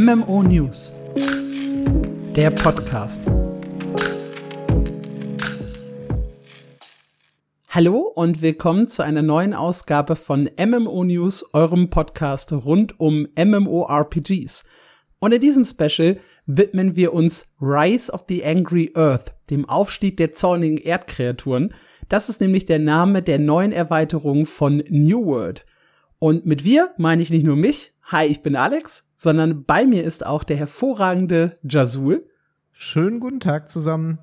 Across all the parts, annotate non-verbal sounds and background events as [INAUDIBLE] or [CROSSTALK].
MMO News, der Podcast. Hallo und willkommen zu einer neuen Ausgabe von MMO News, eurem Podcast rund um MMORPGs. Und in diesem Special widmen wir uns Rise of the Angry Earth, dem Aufstieg der zornigen Erdkreaturen. Das ist nämlich der Name der neuen Erweiterung von New World. Und mit wir meine ich nicht nur mich, hi, ich bin Alex, sondern bei mir ist auch der hervorragende Jazul. Schönen guten Tag zusammen.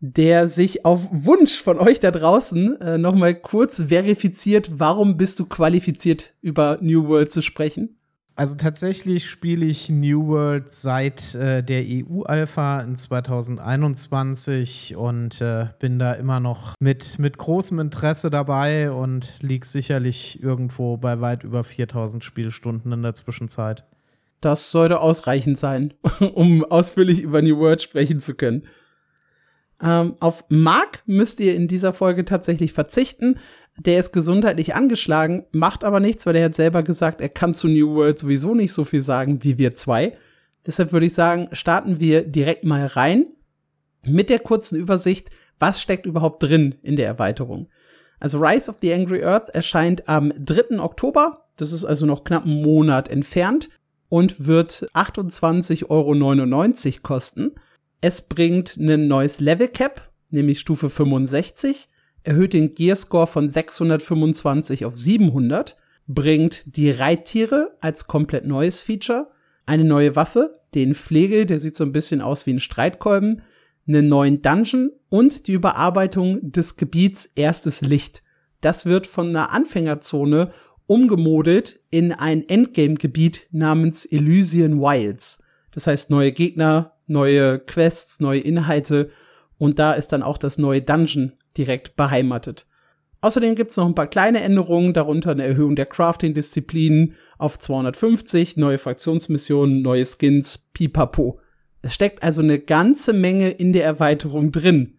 Der sich auf Wunsch von euch da draußen äh, nochmal kurz verifiziert, warum bist du qualifiziert, über New World zu sprechen? Also tatsächlich spiele ich New World seit äh, der EU-Alpha in 2021 und äh, bin da immer noch mit, mit großem Interesse dabei und liege sicherlich irgendwo bei weit über 4000 Spielstunden in der Zwischenzeit. Das sollte ausreichend sein, [LAUGHS] um ausführlich über New World sprechen zu können. Ähm, auf Mark müsst ihr in dieser Folge tatsächlich verzichten. Der ist gesundheitlich angeschlagen, macht aber nichts, weil er hat selber gesagt, er kann zu New World sowieso nicht so viel sagen wie wir zwei. Deshalb würde ich sagen, starten wir direkt mal rein mit der kurzen Übersicht, was steckt überhaupt drin in der Erweiterung. Also Rise of the Angry Earth erscheint am 3. Oktober, das ist also noch knapp einen Monat entfernt und wird 28,99 Euro kosten. Es bringt ein neues Level Cap, nämlich Stufe 65 erhöht den Gearscore von 625 auf 700, bringt die Reittiere als komplett neues Feature, eine neue Waffe, den Pflegel, der sieht so ein bisschen aus wie ein Streitkolben, einen neuen Dungeon und die Überarbeitung des Gebiets Erstes Licht. Das wird von einer Anfängerzone umgemodelt in ein Endgame-Gebiet namens Elysian Wilds. Das heißt neue Gegner, neue Quests, neue Inhalte und da ist dann auch das neue Dungeon direkt beheimatet. Außerdem gibt's noch ein paar kleine Änderungen, darunter eine Erhöhung der Crafting-Disziplinen auf 250, neue Fraktionsmissionen, neue Skins, pipapo. Es steckt also eine ganze Menge in der Erweiterung drin.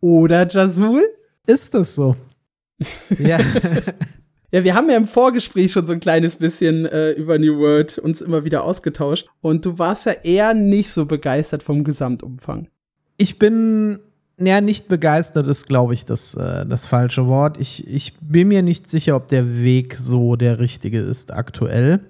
Oder, Jazul? Ist das so? [LAUGHS] ja. [LAUGHS] ja, wir haben ja im Vorgespräch schon so ein kleines bisschen äh, über New World uns immer wieder ausgetauscht. Und du warst ja eher nicht so begeistert vom Gesamtumfang. Ich bin ja, nicht begeistert ist, glaube ich, das, äh, das falsche Wort. Ich, ich bin mir nicht sicher, ob der Weg so der richtige ist aktuell.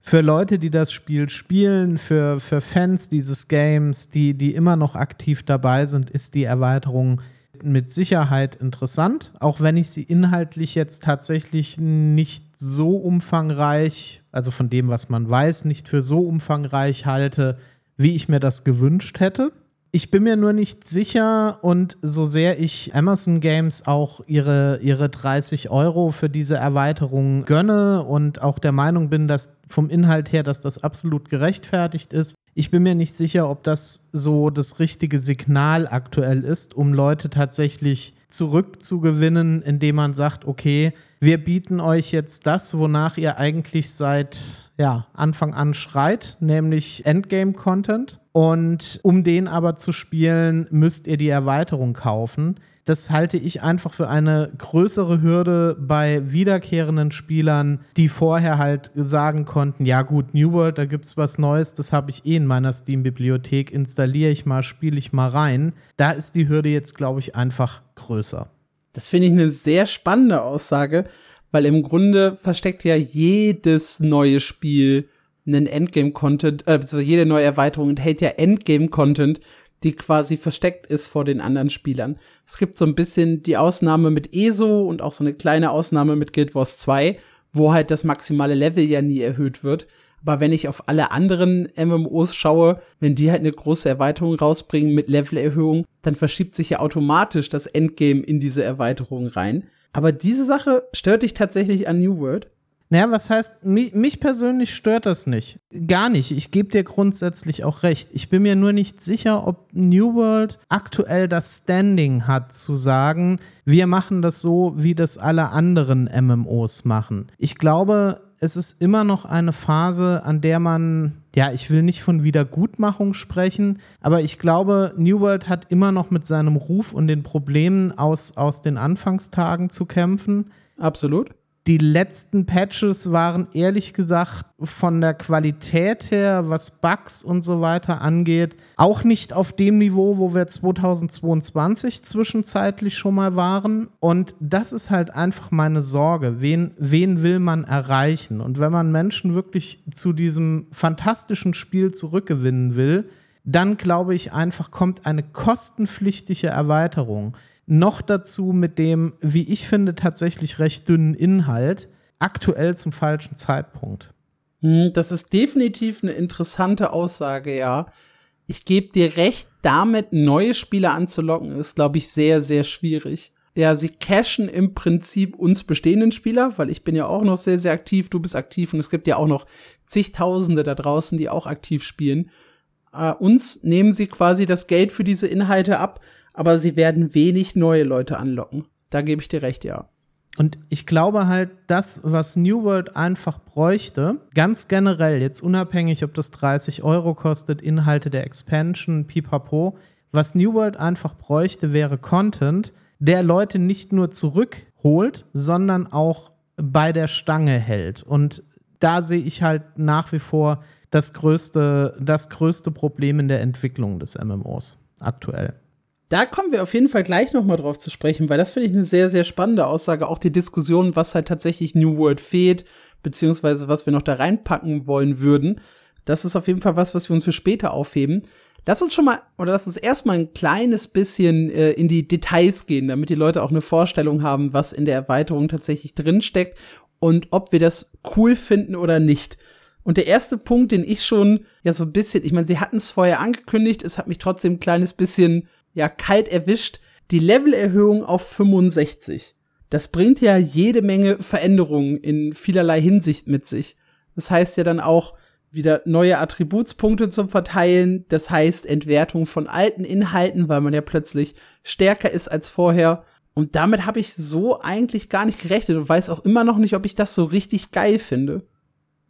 Für Leute, die das Spiel spielen, für, für Fans dieses Games, die, die immer noch aktiv dabei sind, ist die Erweiterung mit Sicherheit interessant, auch wenn ich sie inhaltlich jetzt tatsächlich nicht so umfangreich, also von dem, was man weiß, nicht für so umfangreich halte, wie ich mir das gewünscht hätte. Ich bin mir nur nicht sicher und so sehr ich Amazon Games auch ihre, ihre 30 Euro für diese Erweiterung gönne und auch der Meinung bin, dass vom Inhalt her, dass das absolut gerechtfertigt ist, ich bin mir nicht sicher, ob das so das richtige Signal aktuell ist, um Leute tatsächlich zurückzugewinnen, indem man sagt, okay, wir bieten euch jetzt das, wonach ihr eigentlich seit ja, Anfang an schreit, nämlich Endgame-Content. Und um den aber zu spielen, müsst ihr die Erweiterung kaufen. Das halte ich einfach für eine größere Hürde bei wiederkehrenden Spielern, die vorher halt sagen konnten, ja gut, New World, da gibt es was Neues, das habe ich eh in meiner Steam-Bibliothek, installiere ich mal, spiele ich mal rein. Da ist die Hürde jetzt, glaube ich, einfach größer. Das finde ich eine sehr spannende Aussage, weil im Grunde versteckt ja jedes neue Spiel einen Endgame-Content, äh, also jede neue Erweiterung enthält ja Endgame-Content, die quasi versteckt ist vor den anderen Spielern. Es gibt so ein bisschen die Ausnahme mit ESO und auch so eine kleine Ausnahme mit Guild Wars 2, wo halt das maximale Level ja nie erhöht wird. Aber wenn ich auf alle anderen MMOs schaue, wenn die halt eine große Erweiterung rausbringen mit Levelerhöhung, dann verschiebt sich ja automatisch das Endgame in diese Erweiterung rein. Aber diese Sache stört dich tatsächlich an New World? Naja, was heißt, mich, mich persönlich stört das nicht. Gar nicht. Ich gebe dir grundsätzlich auch recht. Ich bin mir nur nicht sicher, ob New World aktuell das Standing hat, zu sagen, wir machen das so, wie das alle anderen MMOs machen. Ich glaube, es ist immer noch eine Phase, an der man, ja, ich will nicht von Wiedergutmachung sprechen, aber ich glaube, New World hat immer noch mit seinem Ruf und den Problemen aus, aus den Anfangstagen zu kämpfen. Absolut. Die letzten Patches waren ehrlich gesagt von der Qualität her, was Bugs und so weiter angeht, auch nicht auf dem Niveau, wo wir 2022 zwischenzeitlich schon mal waren. Und das ist halt einfach meine Sorge. Wen, wen will man erreichen? Und wenn man Menschen wirklich zu diesem fantastischen Spiel zurückgewinnen will, dann glaube ich einfach, kommt eine kostenpflichtige Erweiterung noch dazu mit dem, wie ich finde, tatsächlich recht dünnen Inhalt, aktuell zum falschen Zeitpunkt. Hm, das ist definitiv eine interessante Aussage, ja. Ich gebe dir recht, damit neue Spieler anzulocken, ist, glaube ich, sehr, sehr schwierig. Ja, sie cashen im Prinzip uns bestehenden Spieler, weil ich bin ja auch noch sehr, sehr aktiv, du bist aktiv und es gibt ja auch noch zigtausende da draußen, die auch aktiv spielen. Uh, uns nehmen sie quasi das Geld für diese Inhalte ab aber sie werden wenig neue Leute anlocken. Da gebe ich dir recht, ja. Und ich glaube halt, das, was New World einfach bräuchte, ganz generell, jetzt unabhängig, ob das 30 Euro kostet, Inhalte der Expansion, pipapo, was New World einfach bräuchte, wäre Content, der Leute nicht nur zurückholt, sondern auch bei der Stange hält. Und da sehe ich halt nach wie vor das größte, das größte Problem in der Entwicklung des MMOs aktuell. Da kommen wir auf jeden Fall gleich noch mal drauf zu sprechen, weil das finde ich eine sehr, sehr spannende Aussage. Auch die Diskussion, was halt tatsächlich New World fehlt, beziehungsweise was wir noch da reinpacken wollen würden. Das ist auf jeden Fall was, was wir uns für später aufheben. Lass uns schon mal, oder lass uns erstmal ein kleines bisschen äh, in die Details gehen, damit die Leute auch eine Vorstellung haben, was in der Erweiterung tatsächlich drinsteckt und ob wir das cool finden oder nicht. Und der erste Punkt, den ich schon ja so ein bisschen, ich meine, sie hatten es vorher angekündigt, es hat mich trotzdem ein kleines bisschen ja kalt erwischt, die Levelerhöhung auf 65. Das bringt ja jede Menge Veränderungen in vielerlei Hinsicht mit sich. Das heißt ja dann auch wieder neue Attributspunkte zum Verteilen, das heißt Entwertung von alten Inhalten, weil man ja plötzlich stärker ist als vorher. Und damit habe ich so eigentlich gar nicht gerechnet und weiß auch immer noch nicht, ob ich das so richtig geil finde.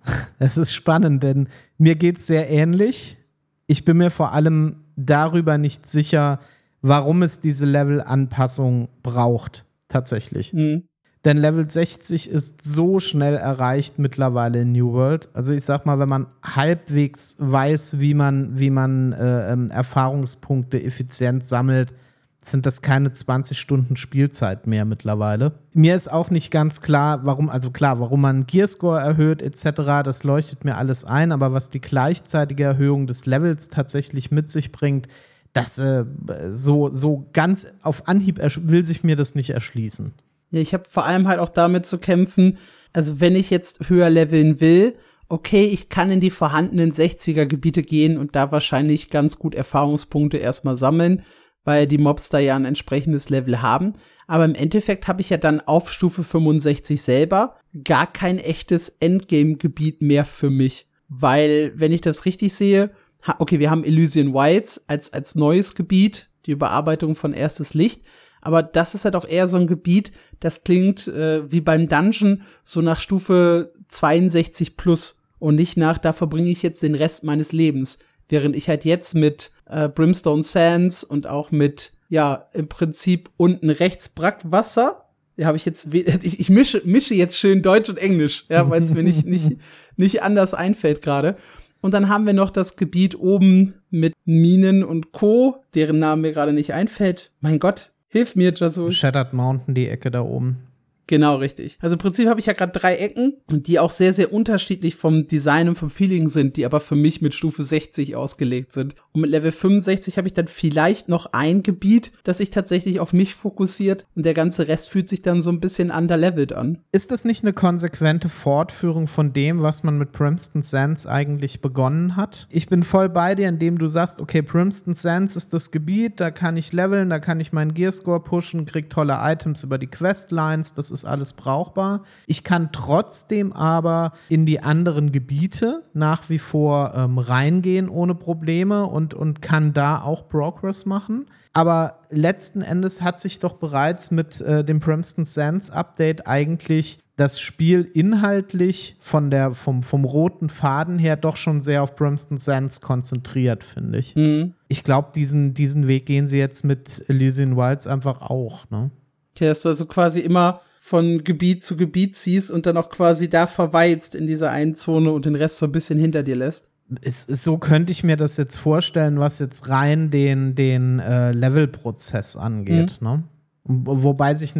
[LAUGHS] Es ist spannend, denn mir geht's sehr ähnlich. Ich bin mir vor allem darüber nicht sicher, warum es diese Level-Anpassung braucht, tatsächlich. Mhm. Denn Level 60 ist so schnell erreicht mittlerweile in New World. Also ich sag mal, wenn man halbwegs weiß, wie man, wie man äh, ähm, Erfahrungspunkte effizient sammelt, sind das keine 20 Stunden Spielzeit mehr mittlerweile. Mir ist auch nicht ganz klar, warum, also klar, warum man Gearscore erhöht etc., das leuchtet mir alles ein, aber was die gleichzeitige Erhöhung des Levels tatsächlich mit sich bringt, das äh, so, so ganz auf Anhieb will sich mir das nicht erschließen. Ja, ich habe vor allem halt auch damit zu kämpfen, also wenn ich jetzt höher leveln will, okay, ich kann in die vorhandenen 60er Gebiete gehen und da wahrscheinlich ganz gut Erfahrungspunkte erstmal sammeln weil die Mobs da ja ein entsprechendes Level haben. Aber im Endeffekt habe ich ja dann auf Stufe 65 selber gar kein echtes Endgame-Gebiet mehr für mich. Weil, wenn ich das richtig sehe, okay, wir haben Elysian Wilds als, als neues Gebiet, die Überarbeitung von erstes Licht. Aber das ist halt auch eher so ein Gebiet, das klingt äh, wie beim Dungeon so nach Stufe 62 plus und nicht nach, da verbringe ich jetzt den Rest meines Lebens. Während ich halt jetzt mit äh, Brimstone Sands und auch mit, ja, im Prinzip unten rechts Brackwasser. Ja, habe ich jetzt, [LAUGHS] ich, ich mische, mische jetzt schön Deutsch und Englisch, ja, weil es mir nicht, nicht, [LAUGHS] nicht anders einfällt gerade. Und dann haben wir noch das Gebiet oben mit Minen und Co., deren Namen mir gerade nicht einfällt. Mein Gott, hilf mir, Jasul. Shattered Mountain, die Ecke da oben. Genau, richtig. Also im Prinzip habe ich ja gerade drei Ecken, die auch sehr, sehr unterschiedlich vom Design und vom Feeling sind, die aber für mich mit Stufe 60 ausgelegt sind. Und mit Level 65 habe ich dann vielleicht noch ein Gebiet, das sich tatsächlich auf mich fokussiert und der ganze Rest fühlt sich dann so ein bisschen underlevelt an. Ist das nicht eine konsequente Fortführung von dem, was man mit Primston Sands eigentlich begonnen hat? Ich bin voll bei dir, indem du sagst, okay, Primston Sands ist das Gebiet, da kann ich leveln, da kann ich meinen Gearscore pushen, krieg tolle Items über die Questlines, das ist ist alles brauchbar. Ich kann trotzdem aber in die anderen Gebiete nach wie vor ähm, reingehen ohne Probleme und, und kann da auch Progress machen. Aber letzten Endes hat sich doch bereits mit äh, dem Primston Sands Update eigentlich das Spiel inhaltlich von der, vom, vom roten Faden her doch schon sehr auf Brimston Sands konzentriert, finde ich. Mhm. Ich glaube, diesen, diesen Weg gehen sie jetzt mit Elysian Wilds einfach auch, ne? Okay, dass du also quasi immer von Gebiet zu Gebiet ziehst und dann auch quasi da verweilst in dieser einen Zone und den Rest so ein bisschen hinter dir lässt. Ist, ist, so könnte ich mir das jetzt vorstellen, was jetzt rein den, den äh, Levelprozess angeht. Mhm. Ne? Wobei sich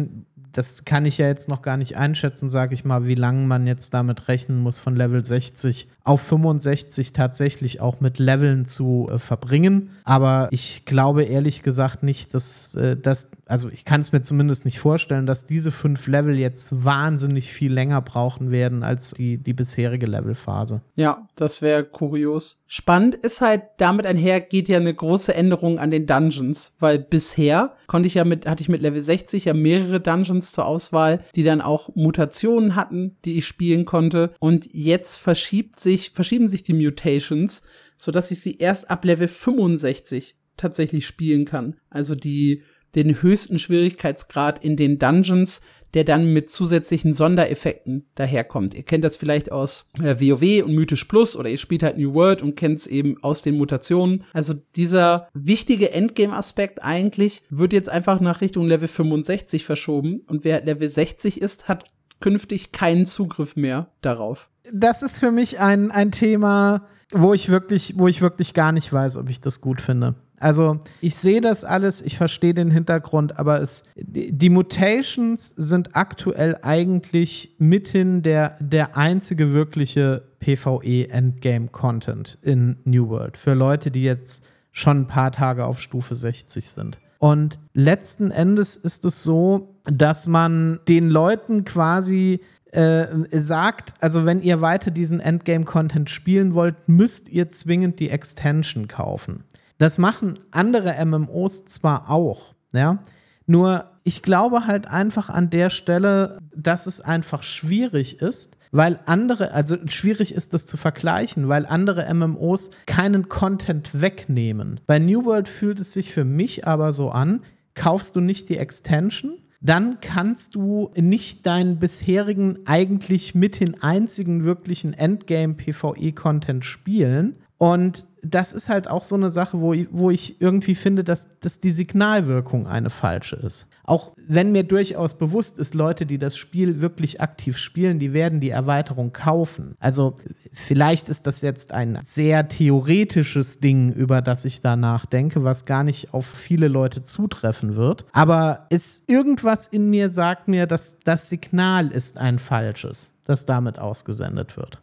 das kann ich ja jetzt noch gar nicht einschätzen, sage ich mal, wie lange man jetzt damit rechnen muss, von Level 60 auf 65 tatsächlich auch mit Leveln zu äh, verbringen. Aber ich glaube ehrlich gesagt nicht, dass äh, das, also ich kann es mir zumindest nicht vorstellen, dass diese fünf Level jetzt wahnsinnig viel länger brauchen werden als die, die bisherige Levelphase. Ja, das wäre kurios. Spannend ist halt, damit einher geht ja eine große Änderung an den Dungeons, weil bisher konnte ich ja mit, hatte ich mit Level 60 ja mehrere Dungeons zur Auswahl, die dann auch Mutationen hatten, die ich spielen konnte. Und jetzt verschiebt sich verschieben sich die Mutations, so dass ich sie erst ab Level 65 tatsächlich spielen kann. Also die, den höchsten Schwierigkeitsgrad in den Dungeons, der dann mit zusätzlichen Sondereffekten daherkommt. Ihr kennt das vielleicht aus äh, WoW und Mythisch Plus oder ihr spielt halt New World und kennt es eben aus den Mutationen. Also dieser wichtige Endgame-Aspekt eigentlich wird jetzt einfach nach Richtung Level 65 verschoben und wer Level 60 ist, hat künftig keinen Zugriff mehr darauf. Das ist für mich ein, ein Thema, wo ich wirklich, wo ich wirklich gar nicht weiß, ob ich das gut finde. Also ich sehe das alles, ich verstehe den Hintergrund, aber es, die Mutations sind aktuell eigentlich mithin der, der einzige wirkliche PvE-Endgame-Content in New World für Leute, die jetzt schon ein paar Tage auf Stufe 60 sind. Und letzten Endes ist es so, dass man den Leuten quasi äh, sagt, also wenn ihr weiter diesen Endgame-Content spielen wollt, müsst ihr zwingend die Extension kaufen. Das machen andere MMOs zwar auch, ja, nur ich glaube halt einfach an der Stelle, dass es einfach schwierig ist, weil andere, also schwierig ist das zu vergleichen, weil andere MMOs keinen Content wegnehmen. Bei New World fühlt es sich für mich aber so an, kaufst du nicht die Extension, dann kannst du nicht deinen bisherigen, eigentlich mit den einzigen wirklichen Endgame-PvE-Content spielen. Und das ist halt auch so eine Sache, wo ich, wo ich irgendwie finde, dass, dass die Signalwirkung eine falsche ist. Auch wenn mir durchaus bewusst ist, Leute, die das Spiel wirklich aktiv spielen, die werden die Erweiterung kaufen. Also vielleicht ist das jetzt ein sehr theoretisches Ding, über das ich da nachdenke, was gar nicht auf viele Leute zutreffen wird. Aber es irgendwas in mir sagt mir, dass das Signal ist ein falsches, das damit ausgesendet wird.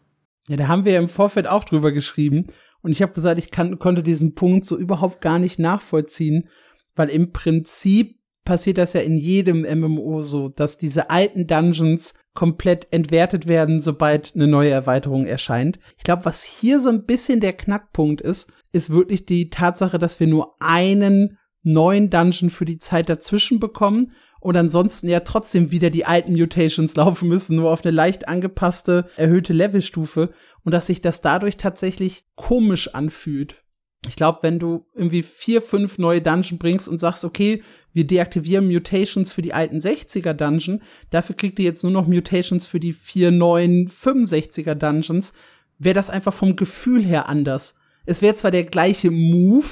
Ja, da haben wir im Vorfeld auch drüber geschrieben. Und ich habe gesagt, ich kann, konnte diesen Punkt so überhaupt gar nicht nachvollziehen, weil im Prinzip passiert das ja in jedem MMO so, dass diese alten Dungeons komplett entwertet werden, sobald eine neue Erweiterung erscheint. Ich glaube, was hier so ein bisschen der Knackpunkt ist, ist wirklich die Tatsache, dass wir nur einen neuen Dungeon für die Zeit dazwischen bekommen und ansonsten ja trotzdem wieder die alten Mutations [LAUGHS] laufen müssen, nur auf eine leicht angepasste, erhöhte Levelstufe und dass sich das dadurch tatsächlich komisch anfühlt. Ich glaube, wenn du irgendwie vier, fünf neue Dungeon bringst und sagst, okay, wir deaktivieren Mutations für die alten 60er Dungeon, dafür kriegt ihr jetzt nur noch Mutations für die vier neuen 65er Dungeons, wäre das einfach vom Gefühl her anders. Es wäre zwar der gleiche Move,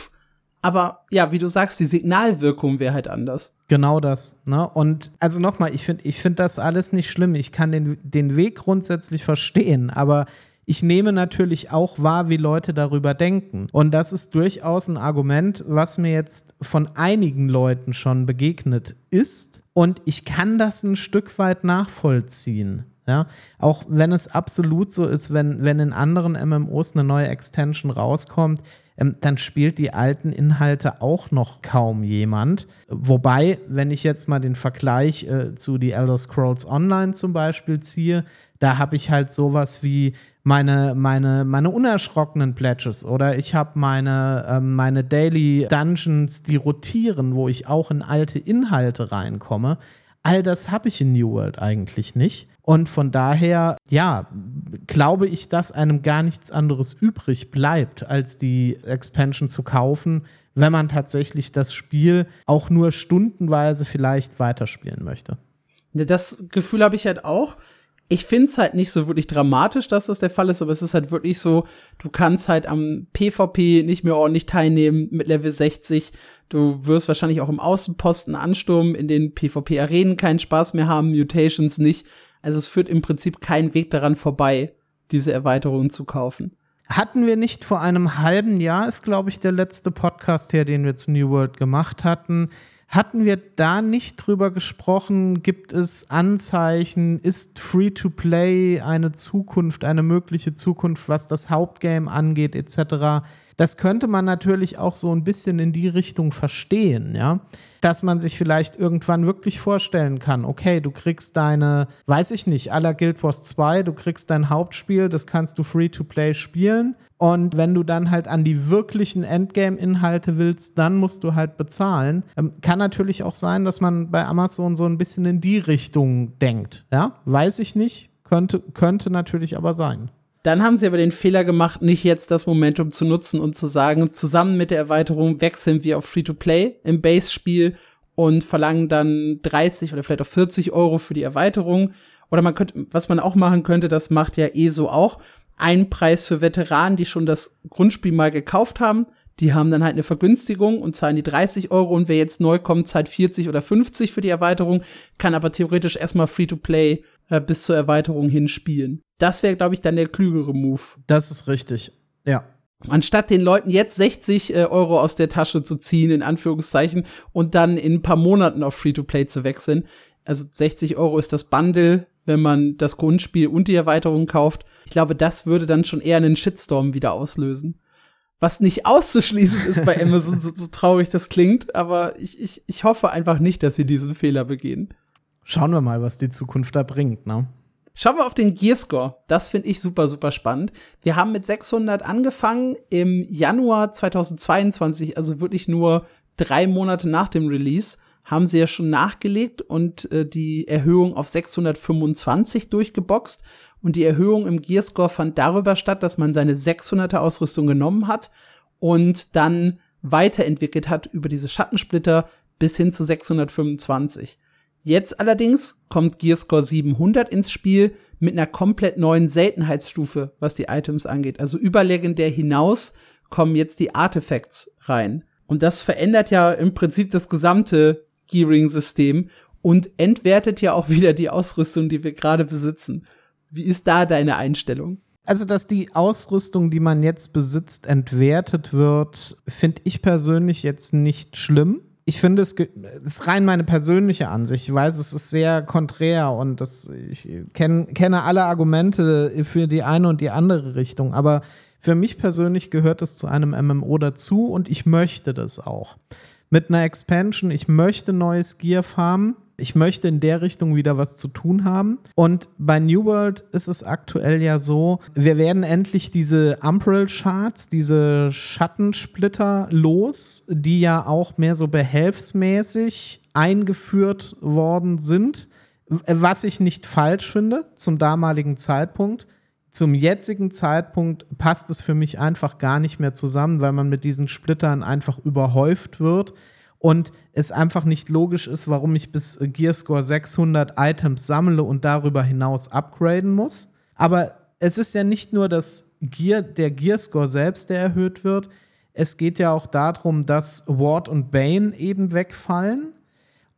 aber ja, wie du sagst, die Signalwirkung wäre halt anders. Genau das. Ne? Und also nochmal, ich finde ich find das alles nicht schlimm. Ich kann den, den Weg grundsätzlich verstehen, aber ich nehme natürlich auch wahr, wie Leute darüber denken. Und das ist durchaus ein Argument, was mir jetzt von einigen Leuten schon begegnet ist. Und ich kann das ein Stück weit nachvollziehen. Ja, auch wenn es absolut so ist, wenn, wenn in anderen MMOs eine neue Extension rauskommt, ähm, dann spielt die alten Inhalte auch noch kaum jemand. Wobei, wenn ich jetzt mal den Vergleich äh, zu The Elder Scrolls Online zum Beispiel ziehe, da habe ich halt sowas wie meine, meine, meine unerschrockenen Pledges oder ich habe meine, äh, meine Daily Dungeons, die rotieren, wo ich auch in alte Inhalte reinkomme. All das habe ich in New World eigentlich nicht. Und von daher, ja, glaube ich, dass einem gar nichts anderes übrig bleibt, als die Expansion zu kaufen, wenn man tatsächlich das Spiel auch nur stundenweise vielleicht weiterspielen möchte. Das Gefühl habe ich halt auch. Ich finde es halt nicht so wirklich dramatisch, dass das der Fall ist, aber es ist halt wirklich so, du kannst halt am PvP nicht mehr ordentlich teilnehmen mit Level 60. Du wirst wahrscheinlich auch im Außenposten ansturmen, in den PvP-Arenen keinen Spaß mehr haben, Mutations nicht. Also es führt im Prinzip kein Weg daran vorbei, diese Erweiterungen zu kaufen. Hatten wir nicht vor einem halben Jahr, ist glaube ich der letzte Podcast her, den wir zu New World gemacht hatten, hatten wir da nicht drüber gesprochen? Gibt es Anzeichen? Ist Free-to-Play eine Zukunft, eine mögliche Zukunft, was das Hauptgame angeht, etc.? Das könnte man natürlich auch so ein bisschen in die Richtung verstehen, ja. Dass man sich vielleicht irgendwann wirklich vorstellen kann, okay, du kriegst deine, weiß ich nicht, aller Guild Wars 2, du kriegst dein Hauptspiel, das kannst du free to play spielen. Und wenn du dann halt an die wirklichen Endgame-Inhalte willst, dann musst du halt bezahlen. Ähm, kann natürlich auch sein, dass man bei Amazon so ein bisschen in die Richtung denkt. Ja, weiß ich nicht. Könnte, könnte natürlich aber sein. Dann haben sie aber den Fehler gemacht, nicht jetzt das Momentum zu nutzen und zu sagen, zusammen mit der Erweiterung wechseln wir auf Free-to-Play im Base-Spiel und verlangen dann 30 oder vielleicht auch 40 Euro für die Erweiterung. Oder man könnte, was man auch machen könnte, das macht ja ESO auch, einen Preis für Veteranen, die schon das Grundspiel mal gekauft haben. Die haben dann halt eine Vergünstigung und zahlen die 30 Euro und wer jetzt neu kommt, zahlt 40 oder 50 für die Erweiterung, kann aber theoretisch erstmal Free-to-Play äh, bis zur Erweiterung hin spielen. Das wäre, glaube ich, dann der klügere Move. Das ist richtig, ja. Anstatt den Leuten jetzt 60 äh, Euro aus der Tasche zu ziehen, in Anführungszeichen, und dann in ein paar Monaten auf Free-to-Play zu wechseln. Also 60 Euro ist das Bundle, wenn man das Grundspiel und die Erweiterung kauft. Ich glaube, das würde dann schon eher einen Shitstorm wieder auslösen. Was nicht auszuschließen ist bei [LAUGHS] Amazon, so, so traurig das klingt, aber ich, ich, ich hoffe einfach nicht, dass sie diesen Fehler begehen. Schauen wir mal, was die Zukunft da bringt, ne? Schauen wir auf den Gearscore. Das finde ich super, super spannend. Wir haben mit 600 angefangen im Januar 2022, also wirklich nur drei Monate nach dem Release, haben sie ja schon nachgelegt und äh, die Erhöhung auf 625 durchgeboxt. Und die Erhöhung im Gearscore fand darüber statt, dass man seine 600er Ausrüstung genommen hat und dann weiterentwickelt hat über diese Schattensplitter bis hin zu 625. Jetzt allerdings kommt Gearscore 700 ins Spiel mit einer komplett neuen Seltenheitsstufe, was die Items angeht. Also über legendär hinaus kommen jetzt die Artifacts rein. Und das verändert ja im Prinzip das gesamte Gearing-System und entwertet ja auch wieder die Ausrüstung, die wir gerade besitzen. Wie ist da deine Einstellung? Also, dass die Ausrüstung, die man jetzt besitzt, entwertet wird, finde ich persönlich jetzt nicht schlimm ich finde, es ist rein meine persönliche Ansicht. Ich weiß, es ist sehr konträr und das, ich kenn, kenne alle Argumente für die eine und die andere Richtung. Aber für mich persönlich gehört es zu einem MMO dazu und ich möchte das auch. Mit einer Expansion, ich möchte neues Gear farmen ich möchte in der Richtung wieder was zu tun haben. Und bei New World ist es aktuell ja so, wir werden endlich diese Umbral Charts, diese Schattensplitter los, die ja auch mehr so behelfsmäßig eingeführt worden sind. Was ich nicht falsch finde zum damaligen Zeitpunkt. Zum jetzigen Zeitpunkt passt es für mich einfach gar nicht mehr zusammen, weil man mit diesen Splittern einfach überhäuft wird und es einfach nicht logisch ist, warum ich bis Gearscore 600 Items sammle und darüber hinaus upgraden muss. Aber es ist ja nicht nur das Gear, der Gearscore selbst, der erhöht wird. Es geht ja auch darum, dass Ward und Bane eben wegfallen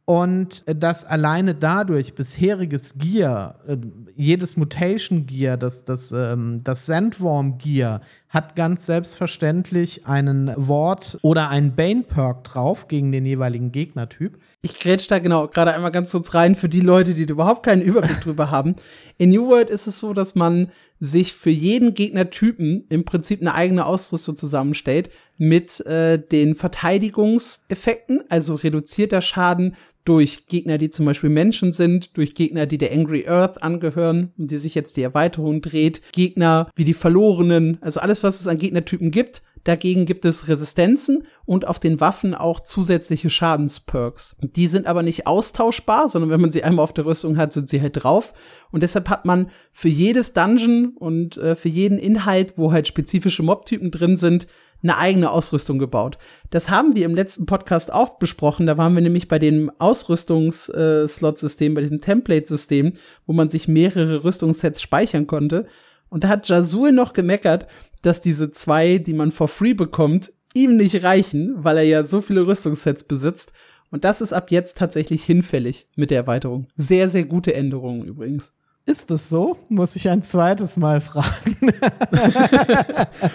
und dass alleine dadurch bisheriges Gear, äh, jedes Mutation Gear, das, das, ähm, das Sandworm Gear, hat ganz selbstverständlich einen Ward oder einen Bane Perk drauf gegen den jeweiligen Gegnertyp. Ich grätsch da genau gerade einmal ganz kurz rein für die Leute, die überhaupt keinen Überblick drüber haben. In New World ist es so, dass man sich für jeden Gegnertypen im Prinzip eine eigene Ausrüstung zusammenstellt mit äh, den Verteidigungseffekten, also reduzierter Schaden durch Gegner, die zum Beispiel Menschen sind, durch Gegner, die der Angry Earth angehören, um die sich jetzt die Erweiterung dreht, Gegner wie die Verlorenen, also alles, was es an Gegnertypen gibt. Dagegen gibt es Resistenzen und auf den Waffen auch zusätzliche Schadensperks. Die sind aber nicht austauschbar, sondern wenn man sie einmal auf der Rüstung hat, sind sie halt drauf. Und deshalb hat man für jedes Dungeon und äh, für jeden Inhalt, wo halt spezifische Mobtypen drin sind, eine eigene Ausrüstung gebaut. Das haben wir im letzten Podcast auch besprochen. Da waren wir nämlich bei dem Ausrüstungs-Slot-System, bei diesem Template-System, wo man sich mehrere Rüstungssets speichern konnte. Und da hat Jazul noch gemeckert, dass diese zwei, die man for free bekommt, ihm nicht reichen, weil er ja so viele Rüstungssets besitzt. Und das ist ab jetzt tatsächlich hinfällig mit der Erweiterung. Sehr, sehr gute Änderungen übrigens. Ist es so? Muss ich ein zweites Mal fragen. [LAUGHS]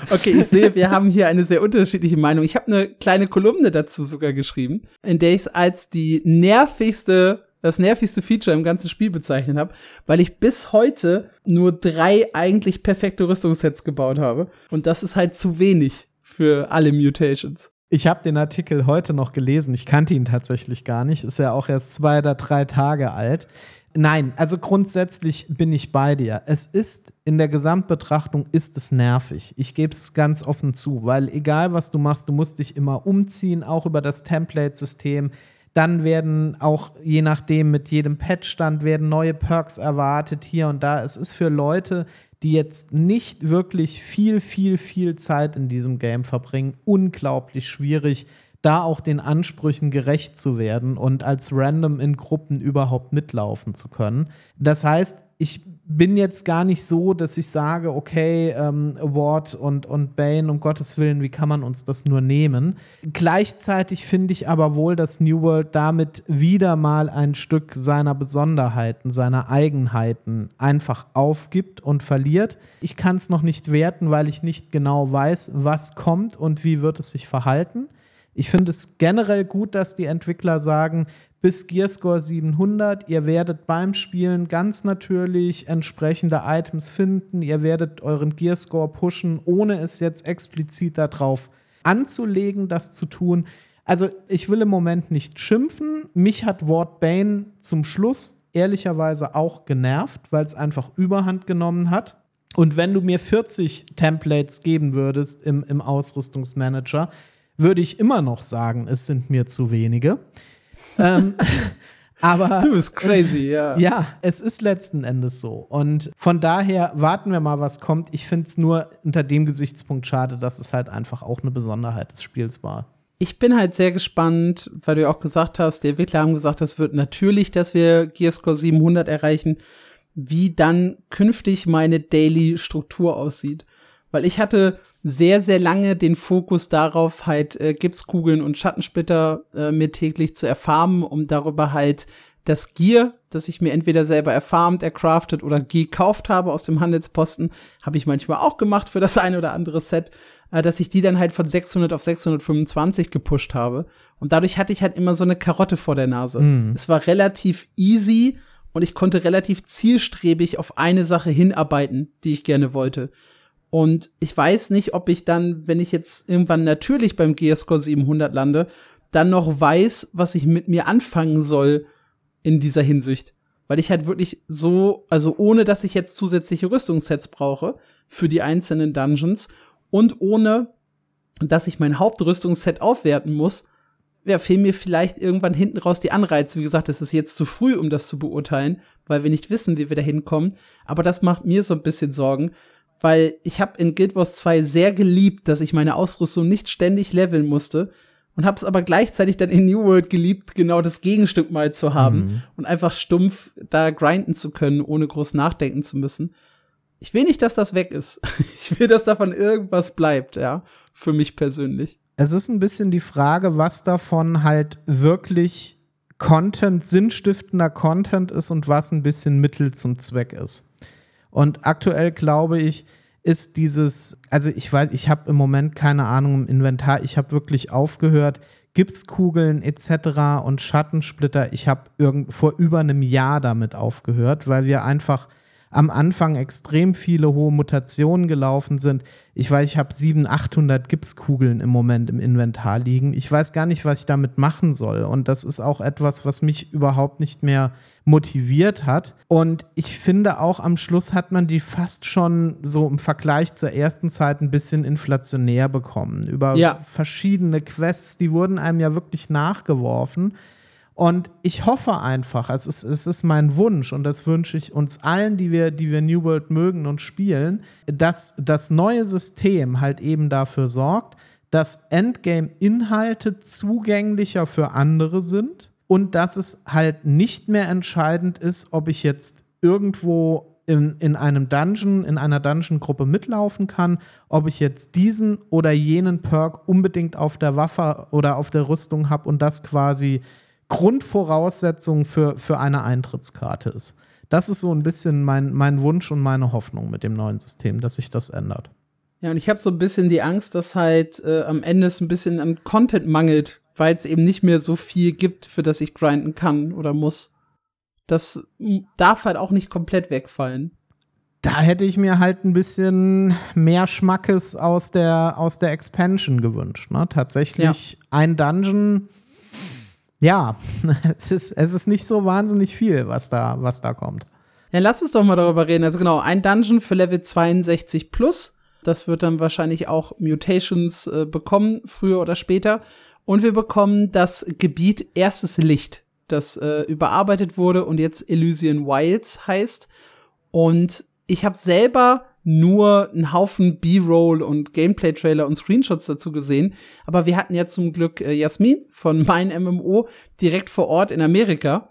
okay, ich sehe, wir haben hier eine sehr unterschiedliche Meinung. Ich habe eine kleine Kolumne dazu sogar geschrieben, in der ich es als die nervigste, das nervigste Feature im ganzen Spiel bezeichnet habe, weil ich bis heute nur drei eigentlich perfekte Rüstungssets gebaut habe. Und das ist halt zu wenig für alle Mutations. Ich habe den Artikel heute noch gelesen. Ich kannte ihn tatsächlich gar nicht. Ist ja auch erst zwei oder drei Tage alt. Nein, also grundsätzlich bin ich bei dir. Es ist in der Gesamtbetrachtung ist es nervig. Ich gebe es ganz offen zu, weil egal was du machst, du musst dich immer umziehen, auch über das Template-System. Dann werden auch je nachdem mit jedem Patchstand werden neue Perks erwartet hier und da. Es ist für Leute, die jetzt nicht wirklich viel, viel, viel Zeit in diesem Game verbringen, unglaublich schwierig, da auch den Ansprüchen gerecht zu werden und als random in Gruppen überhaupt mitlaufen zu können. Das heißt, ich bin jetzt gar nicht so, dass ich sage, okay, ähm, Ward und, und Bane, um Gottes Willen, wie kann man uns das nur nehmen? Gleichzeitig finde ich aber wohl, dass New World damit wieder mal ein Stück seiner Besonderheiten, seiner Eigenheiten einfach aufgibt und verliert. Ich kann es noch nicht werten, weil ich nicht genau weiß, was kommt und wie wird es sich verhalten. Ich finde es generell gut, dass die Entwickler sagen, bis Gearscore 700, ihr werdet beim Spielen ganz natürlich entsprechende Items finden, ihr werdet euren Gearscore pushen, ohne es jetzt explizit darauf anzulegen, das zu tun. Also ich will im Moment nicht schimpfen. Mich hat Ward Bane zum Schluss ehrlicherweise auch genervt, weil es einfach Überhand genommen hat. Und wenn du mir 40 Templates geben würdest im, im Ausrüstungsmanager, würde ich immer noch sagen, es sind mir zu wenige. Ähm, [LAUGHS] aber du bist crazy, ja. Ja, es ist letzten Endes so. Und von daher warten wir mal, was kommt. Ich finde es nur unter dem Gesichtspunkt schade, dass es halt einfach auch eine Besonderheit des Spiels war. Ich bin halt sehr gespannt, weil du ja auch gesagt hast, die Entwickler haben gesagt, das wird natürlich, dass wir Gearscore 700 erreichen, wie dann künftig meine Daily-Struktur aussieht. Weil ich hatte sehr, sehr lange den Fokus darauf, halt äh, Gipskugeln und Schattensplitter äh, mir täglich zu erfarmen, um darüber halt das Gear, das ich mir entweder selber erfarmt, ercraftet oder gekauft habe aus dem Handelsposten, habe ich manchmal auch gemacht für das eine oder andere Set, äh, dass ich die dann halt von 600 auf 625 gepusht habe. Und dadurch hatte ich halt immer so eine Karotte vor der Nase. Mm. Es war relativ easy und ich konnte relativ zielstrebig auf eine Sache hinarbeiten, die ich gerne wollte. Und ich weiß nicht, ob ich dann, wenn ich jetzt irgendwann natürlich beim GScore 700 lande, dann noch weiß, was ich mit mir anfangen soll in dieser Hinsicht. Weil ich halt wirklich so, also ohne dass ich jetzt zusätzliche Rüstungssets brauche für die einzelnen Dungeons und ohne dass ich mein Hauptrüstungsset aufwerten muss, ja, fehlen mir vielleicht irgendwann hinten raus die Anreize. Wie gesagt, es ist jetzt zu früh, um das zu beurteilen, weil wir nicht wissen, wie wir da hinkommen. Aber das macht mir so ein bisschen Sorgen, weil ich habe in Guild Wars 2 sehr geliebt, dass ich meine Ausrüstung nicht ständig leveln musste und habe es aber gleichzeitig dann in New World geliebt, genau das Gegenstück mal zu haben mhm. und einfach stumpf da grinden zu können, ohne groß nachdenken zu müssen. Ich will nicht, dass das weg ist. [LAUGHS] Ich will, dass davon irgendwas bleibt, ja, für mich persönlich. Es ist ein bisschen die Frage, was davon halt wirklich Content, sinnstiftender Content ist und was ein bisschen Mittel zum Zweck ist. Und aktuell glaube ich, ist dieses, also ich weiß, ich habe im Moment keine Ahnung im Inventar, ich habe wirklich aufgehört, Gipskugeln etc. und Schattensplitter, ich habe vor über einem Jahr damit aufgehört, weil wir einfach am Anfang extrem viele hohe Mutationen gelaufen sind. Ich weiß, ich habe 700, 800 Gipskugeln im Moment im Inventar liegen. Ich weiß gar nicht, was ich damit machen soll. Und das ist auch etwas, was mich überhaupt nicht mehr motiviert hat. Und ich finde auch am Schluss hat man die fast schon so im Vergleich zur ersten Zeit ein bisschen inflationär bekommen. Über ja. verschiedene Quests, die wurden einem ja wirklich nachgeworfen. Und ich hoffe einfach, es ist, es ist mein Wunsch und das wünsche ich uns allen, die wir, die wir New World mögen und spielen, dass das neue System halt eben dafür sorgt, dass Endgame-Inhalte zugänglicher für andere sind und dass es halt nicht mehr entscheidend ist, ob ich jetzt irgendwo in, in einem Dungeon, in einer Dungeon-Gruppe mitlaufen kann, ob ich jetzt diesen oder jenen Perk unbedingt auf der Waffe oder auf der Rüstung habe und das quasi Grundvoraussetzung für, für eine Eintrittskarte ist. Das ist so ein bisschen mein, mein Wunsch und meine Hoffnung mit dem neuen System, dass sich das ändert. Ja, und ich habe so ein bisschen die Angst, dass halt äh, am Ende es ein bisschen an Content mangelt, weil es eben nicht mehr so viel gibt, für das ich grinden kann oder muss. Das darf halt auch nicht komplett wegfallen. Da hätte ich mir halt ein bisschen mehr Schmackes aus der, aus der Expansion gewünscht. Ne? Tatsächlich ja. ein Dungeon, ja, [LAUGHS] es ist, es ist nicht so wahnsinnig viel, was da, was da kommt. Ja, lass uns doch mal darüber reden. Also genau, ein Dungeon für Level 62 plus. Das wird dann wahrscheinlich auch Mutations äh, bekommen, früher oder später. Und wir bekommen das Gebiet Erstes Licht, das äh, überarbeitet wurde und jetzt Elysian Wilds heißt. Und ich habe selber nur einen Haufen B-Roll und Gameplay-Trailer und Screenshots dazu gesehen. Aber wir hatten ja zum Glück äh, Jasmin von [LAUGHS] Mein MMO direkt vor Ort in Amerika,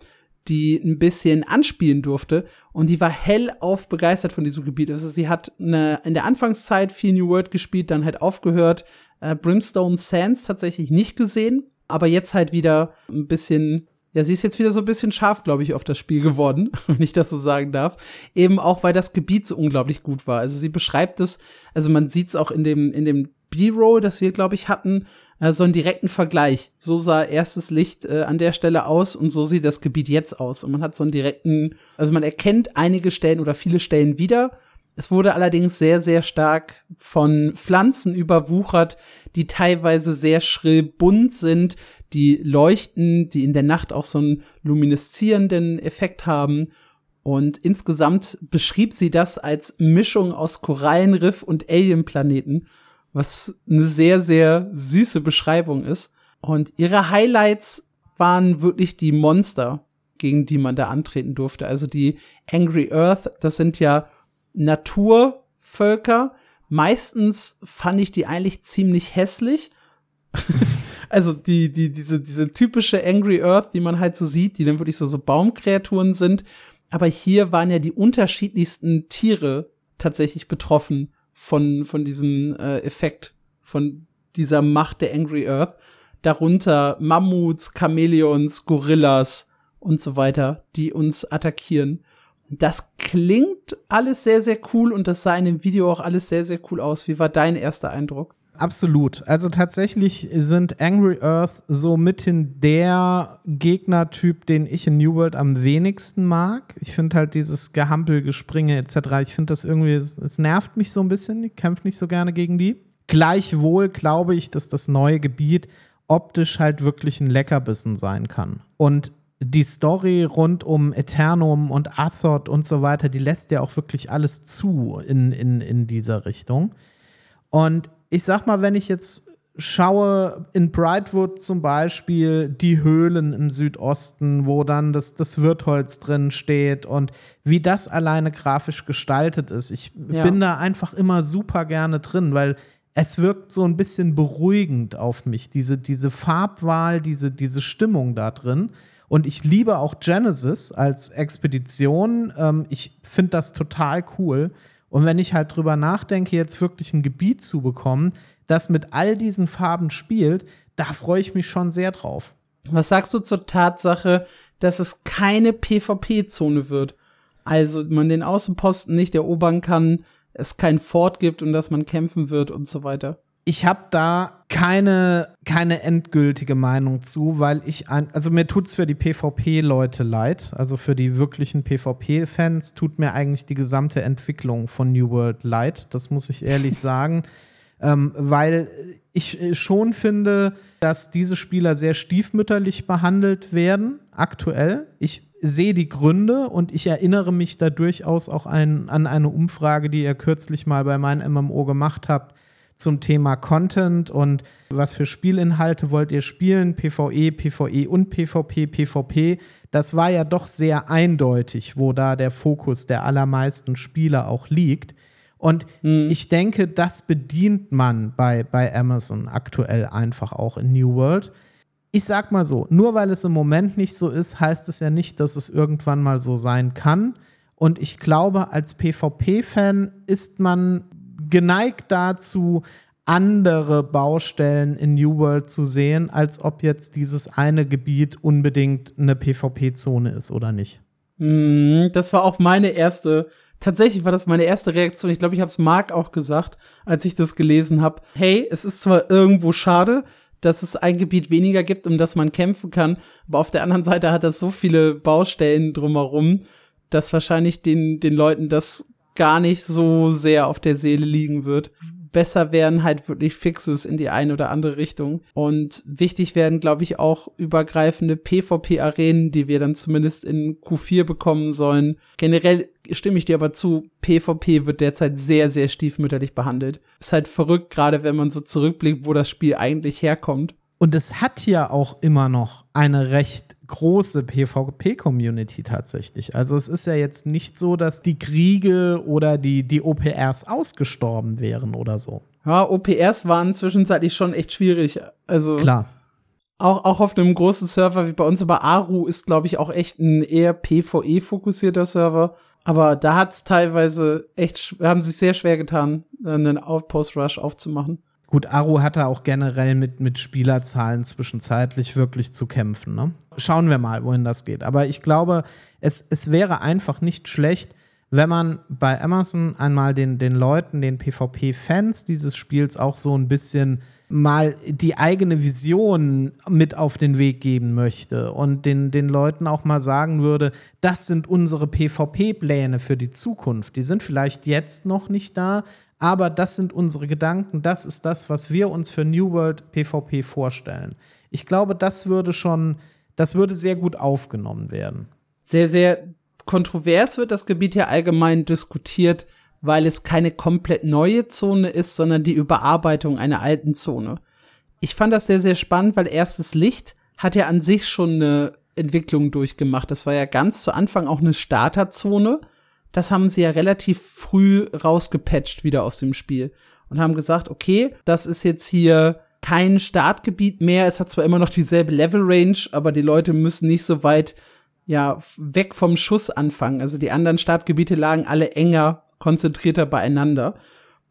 die ein bisschen anspielen durfte. Und die war hellauf begeistert von diesem Gebiet. Also sie hat eine, in der Anfangszeit viel New World gespielt, dann halt aufgehört, äh, Brimstone Sands tatsächlich nicht gesehen, aber jetzt halt wieder ein bisschen ja, sie ist jetzt wieder so ein bisschen scharf, glaube ich, auf das Spiel geworden, [LAUGHS] wenn ich das so sagen darf. Eben auch, weil das Gebiet so unglaublich gut war. Also sie beschreibt es, also man sieht es auch in dem, in dem B-Roll, das wir, glaube ich, hatten, äh, so einen direkten Vergleich. So sah erstes Licht äh, an der Stelle aus und so sieht das Gebiet jetzt aus. Und man hat so einen direkten, also man erkennt einige Stellen oder viele Stellen wieder es wurde allerdings sehr, sehr stark von Pflanzen überwuchert, die teilweise sehr schrill bunt sind, die leuchten, die in der Nacht auch so einen lumineszierenden Effekt haben. Und insgesamt beschrieb sie das als Mischung aus Korallenriff und Alienplaneten, was eine sehr, sehr süße Beschreibung ist. Und ihre Highlights waren wirklich die Monster, gegen die man da antreten durfte. Also die Angry Earth, das sind ja Naturvölker. Meistens fand ich die eigentlich ziemlich hässlich. [LAUGHS] also die, die, diese, diese typische Angry Earth, die man halt so sieht, die dann wirklich so, so Baumkreaturen sind. Aber hier waren ja die unterschiedlichsten Tiere tatsächlich betroffen von, von diesem äh, Effekt, von dieser Macht der Angry Earth. Darunter Mammuts, Chamäleons, Gorillas und so weiter, die uns attackieren. Das klingt alles sehr, sehr cool und das sah in dem Video auch alles sehr, sehr cool aus. Wie war dein erster Eindruck? Absolut. Also tatsächlich sind Angry Earth so mithin der Gegnertyp, den ich in New World am wenigsten mag. Ich finde halt dieses Gehampel, Gespringe etc. Ich finde das irgendwie, es, es, nervt mich so ein bisschen. Ich kämpfe nicht so gerne gegen die. Gleichwohl glaube ich, dass das neue Gebiet optisch halt wirklich ein Leckerbissen sein kann. Und die Story rund um Eternum und Azoth und so weiter, die lässt ja auch wirklich alles zu in, in, in dieser Richtung. Und ich sag mal, wenn ich jetzt schaue in Brightwood zum Beispiel die Höhlen im Südosten, wo dann das, das Wirtholz drin steht und wie das alleine grafisch gestaltet ist. Ich ja. bin da einfach immer super gerne drin, weil es wirkt so ein bisschen beruhigend auf mich, diese, diese Farbwahl, diese, diese Stimmung da drin. Und ich liebe auch Genesis als Expedition. Ähm, ich finde das total cool. Und wenn ich halt drüber nachdenke, jetzt wirklich ein Gebiet zu bekommen, das mit all diesen Farben spielt, da freue ich mich schon sehr drauf. Was sagst du zur Tatsache, dass es keine PvP-Zone wird? Also man den Außenposten nicht erobern kann, es kein Fort gibt und dass man kämpfen wird und so weiter ich habe da keine, keine endgültige Meinung zu, weil ich ein, also mir tut's für die PvP-Leute leid, also für die wirklichen PvP-Fans tut mir eigentlich die gesamte Entwicklung von New World leid, das muss ich ehrlich [LAUGHS] sagen, ähm, weil ich schon finde, dass diese Spieler sehr stiefmütterlich behandelt werden, aktuell. Ich sehe die Gründe und ich erinnere mich da durchaus auch ein, an eine Umfrage, die ihr kürzlich mal bei meinem MMO gemacht habt, zum Thema Content und was für Spielinhalte wollt ihr spielen, PvE, PvE und PvP, PvP. Das war ja doch sehr eindeutig, wo da der Fokus der allermeisten Spieler auch liegt. Und mhm. ich denke, das bedient man bei, bei Amazon aktuell einfach auch in New World. Ich sag mal so, nur weil es im Moment nicht so ist, heißt es ja nicht, dass es irgendwann mal so sein kann. Und ich glaube, als PvP-Fan ist man geneigt dazu, andere Baustellen in New World zu sehen, als ob jetzt dieses eine Gebiet unbedingt eine PvP-Zone ist oder nicht. Mm, das war auch meine erste, tatsächlich war das meine erste Reaktion. Ich glaube, ich habe es Marc auch gesagt, als ich das gelesen habe. Hey, es ist zwar irgendwo schade, dass es ein Gebiet weniger gibt, um das man kämpfen kann, aber auf der anderen Seite hat das so viele Baustellen drumherum, dass wahrscheinlich den, den Leuten das gar nicht so sehr auf der Seele liegen wird besser wären halt wirklich Fixes in die eine oder andere Richtung. Und wichtig werden, glaube ich, auch übergreifende PvP-Arenen, die wir dann zumindest in Q4 bekommen sollen. Generell stimme ich dir aber zu, PvP wird derzeit sehr, sehr stiefmütterlich behandelt. Ist halt verrückt, gerade wenn man so zurückblickt, wo das Spiel eigentlich herkommt. Und es hat ja auch immer noch eine recht große PvP-Community tatsächlich. Also es ist ja jetzt nicht so, dass die Kriege oder die, die OPRs ausgestorben wären oder so. Ja, OPRs waren zwischenzeitlich schon echt schwierig. Also klar. Auch, auch auf einem großen Server wie bei uns, aber Aru ist, glaube ich, auch echt ein eher PvE-fokussierter Server. Aber da hat es teilweise echt, haben sie sehr schwer getan, einen Outpost-Rush aufzumachen. Gut, Aru hatte auch generell mit, mit Spielerzahlen zwischenzeitlich wirklich zu kämpfen. Ne? Schauen wir mal, wohin das geht. Aber ich glaube, es, es wäre einfach nicht schlecht, wenn man bei Amazon einmal den, den Leuten, den PvP-Fans dieses Spiels auch so ein bisschen mal die eigene Vision mit auf den Weg geben möchte und den, den Leuten auch mal sagen würde, das sind unsere PvP-Pläne für die Zukunft. Die sind vielleicht jetzt noch nicht da, aber das sind unsere Gedanken, das ist das, was wir uns für New World PvP vorstellen. Ich glaube, das würde schon, das würde sehr gut aufgenommen werden. Sehr, sehr kontrovers wird das Gebiet ja allgemein diskutiert, weil es keine komplett neue Zone ist, sondern die Überarbeitung einer alten Zone. Ich fand das sehr, sehr spannend, weil erstes Licht hat ja an sich schon eine Entwicklung durchgemacht. Das war ja ganz zu Anfang auch eine Starterzone das haben sie ja relativ früh rausgepatcht wieder aus dem Spiel und haben gesagt, okay, das ist jetzt hier kein Startgebiet mehr. Es hat zwar immer noch dieselbe Level Range, aber die Leute müssen nicht so weit ja weg vom Schuss anfangen. Also die anderen Startgebiete lagen alle enger, konzentrierter beieinander.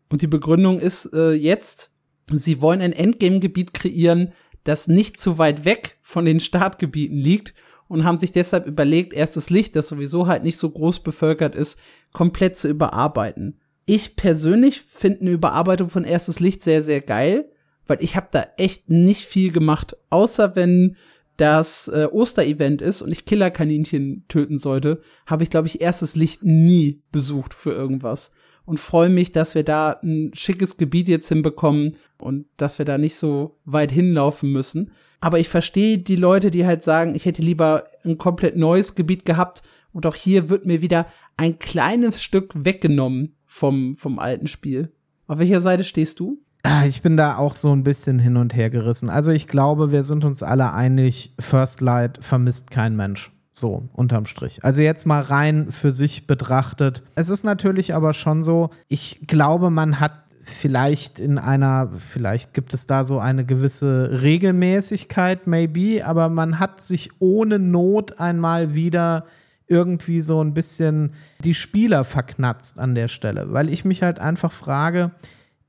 Und die Begründung ist äh, jetzt, sie wollen ein Endgame-Gebiet kreieren, das nicht zu weit weg von den Startgebieten liegt und haben sich deshalb überlegt, erstes Licht, das sowieso halt nicht so groß bevölkert ist, komplett zu überarbeiten. Ich persönlich finde eine Überarbeitung von erstes Licht sehr, sehr geil, weil ich habe da echt nicht viel gemacht, außer wenn das äh, Osterevent ist und ich Killerkaninchen töten sollte, habe ich, glaube ich, erstes Licht nie besucht für irgendwas. Und freue mich, dass wir da ein schickes Gebiet jetzt hinbekommen und dass wir da nicht so weit hinlaufen müssen. Aber ich verstehe die Leute, die halt sagen, ich hätte lieber ein komplett neues Gebiet gehabt. Und auch hier wird mir wieder ein kleines Stück weggenommen vom, vom alten Spiel. Auf welcher Seite stehst du? Ah, ich bin da auch so ein bisschen hin und her gerissen. Also ich glaube, wir sind uns alle einig, First Light vermisst kein Mensch. So, unterm Strich. Also jetzt mal rein für sich betrachtet. Es ist natürlich aber schon so, ich glaube, man hat vielleicht in einer, vielleicht gibt es da so eine gewisse Regelmäßigkeit, maybe, aber man hat sich ohne Not einmal wieder irgendwie so ein bisschen die Spieler verknatzt an der Stelle, weil ich mich halt einfach frage,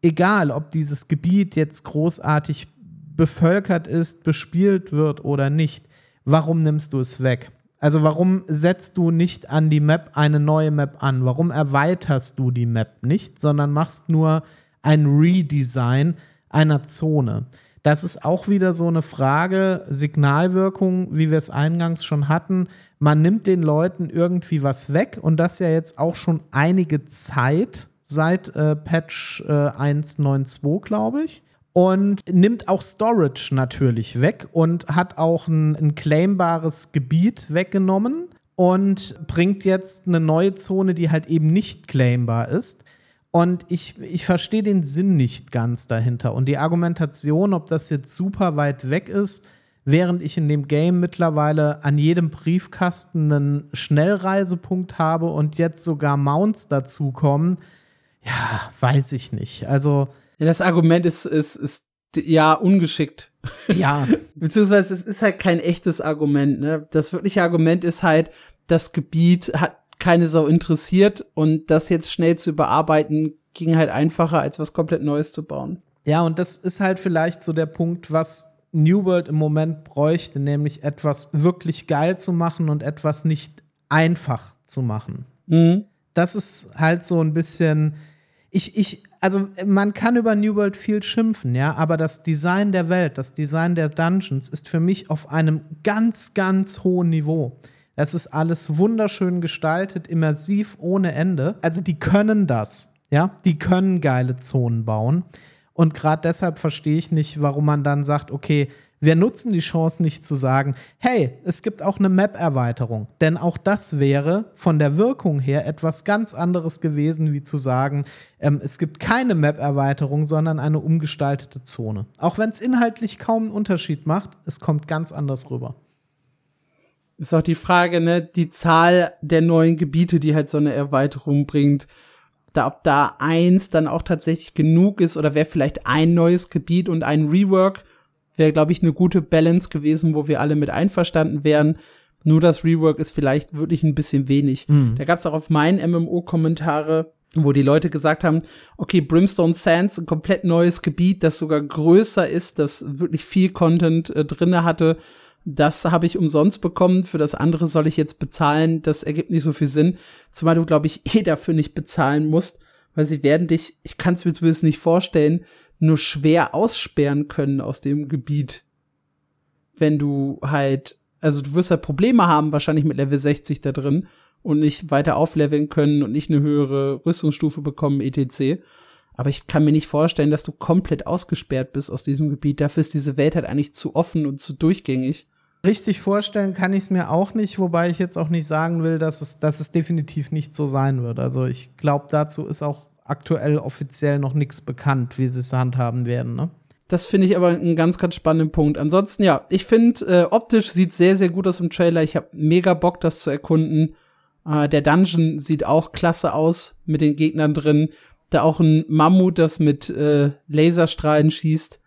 egal ob dieses Gebiet jetzt großartig bevölkert ist, bespielt wird oder nicht, warum nimmst du es weg? Also warum setzt du nicht an die Map eine neue Map an? Warum erweiterst du die Map nicht, sondern machst nur ein Redesign einer Zone. Das ist auch wieder so eine Frage, Signalwirkung, wie wir es eingangs schon hatten. Man nimmt den Leuten irgendwie was weg und das ja jetzt auch schon einige Zeit, seit äh, Patch äh, 1.9.2, glaube ich. Und nimmt auch Storage natürlich weg und hat auch ein, ein claimbares Gebiet weggenommen und bringt jetzt eine neue Zone, die halt eben nicht claimbar ist. Und ich, ich verstehe den Sinn nicht ganz dahinter. Und die Argumentation, ob das jetzt super weit weg ist, während ich in dem Game mittlerweile an jedem Briefkasten einen Schnellreisepunkt habe und jetzt sogar Mounts dazukommen, ja, weiß ich nicht. Also. Ja, das Argument ist, ist, ist ja ungeschickt. Ja. [LAUGHS] Beziehungsweise es ist halt kein echtes Argument, ne? Das wirkliche Argument ist halt, das Gebiet hat keine Sau interessiert und das jetzt schnell zu überarbeiten, ging halt einfacher, als was komplett Neues zu bauen. Ja, und das ist halt vielleicht so der Punkt, was New World im Moment bräuchte, nämlich etwas wirklich geil zu machen und etwas nicht einfach zu machen. Mhm. Das ist halt so ein bisschen. Ich, ich, also man kann über New World viel schimpfen, ja, aber das Design der Welt, das Design der Dungeons ist für mich auf einem ganz, ganz hohen Niveau. Es ist alles wunderschön gestaltet, immersiv ohne Ende. Also die können das, ja, die können geile Zonen bauen. Und gerade deshalb verstehe ich nicht, warum man dann sagt, okay, wir nutzen die Chance nicht zu sagen, hey, es gibt auch eine Map-Erweiterung. Denn auch das wäre von der Wirkung her etwas ganz anderes gewesen, wie zu sagen, ähm, es gibt keine Map-Erweiterung, sondern eine umgestaltete Zone. Auch wenn es inhaltlich kaum einen Unterschied macht, es kommt ganz anders rüber. Ist auch die Frage, ne, die Zahl der neuen Gebiete, die halt so eine Erweiterung bringt da, ob da eins dann auch tatsächlich genug ist oder wäre vielleicht ein neues Gebiet und ein Rework, wäre, glaube ich, eine gute Balance gewesen, wo wir alle mit einverstanden wären. Nur das Rework ist vielleicht wirklich ein bisschen wenig. Mhm. Da gab es auch auf meinen MMO-Kommentare, wo die Leute gesagt haben, okay, Brimstone Sands, ein komplett neues Gebiet, das sogar größer ist, das wirklich viel Content äh, drinne hatte das habe ich umsonst bekommen, für das andere soll ich jetzt bezahlen, das ergibt nicht so viel Sinn, zumal du, glaube ich, eh dafür nicht bezahlen musst, weil sie werden dich, ich kann es mir zumindest nicht vorstellen, nur schwer aussperren können aus dem Gebiet, wenn du halt, also du wirst halt Probleme haben, wahrscheinlich mit Level 60 da drin und nicht weiter aufleveln können und nicht eine höhere Rüstungsstufe bekommen, etc. Aber ich kann mir nicht vorstellen, dass du komplett ausgesperrt bist aus diesem Gebiet. Dafür ist diese Welt halt eigentlich zu offen und zu durchgängig. Richtig vorstellen kann ich es mir auch nicht, wobei ich jetzt auch nicht sagen will, dass es, dass es definitiv nicht so sein wird. Also ich glaube, dazu ist auch aktuell offiziell noch nichts bekannt, wie sie es handhaben werden. Ne? Das finde ich aber einen ganz, ganz spannenden Punkt. Ansonsten, ja, ich finde, äh, optisch sieht sehr, sehr gut aus im Trailer. Ich habe mega Bock, das zu erkunden. Äh, der Dungeon sieht auch klasse aus mit den Gegnern drin. Da auch ein Mammut, das mit äh, Laserstrahlen schießt.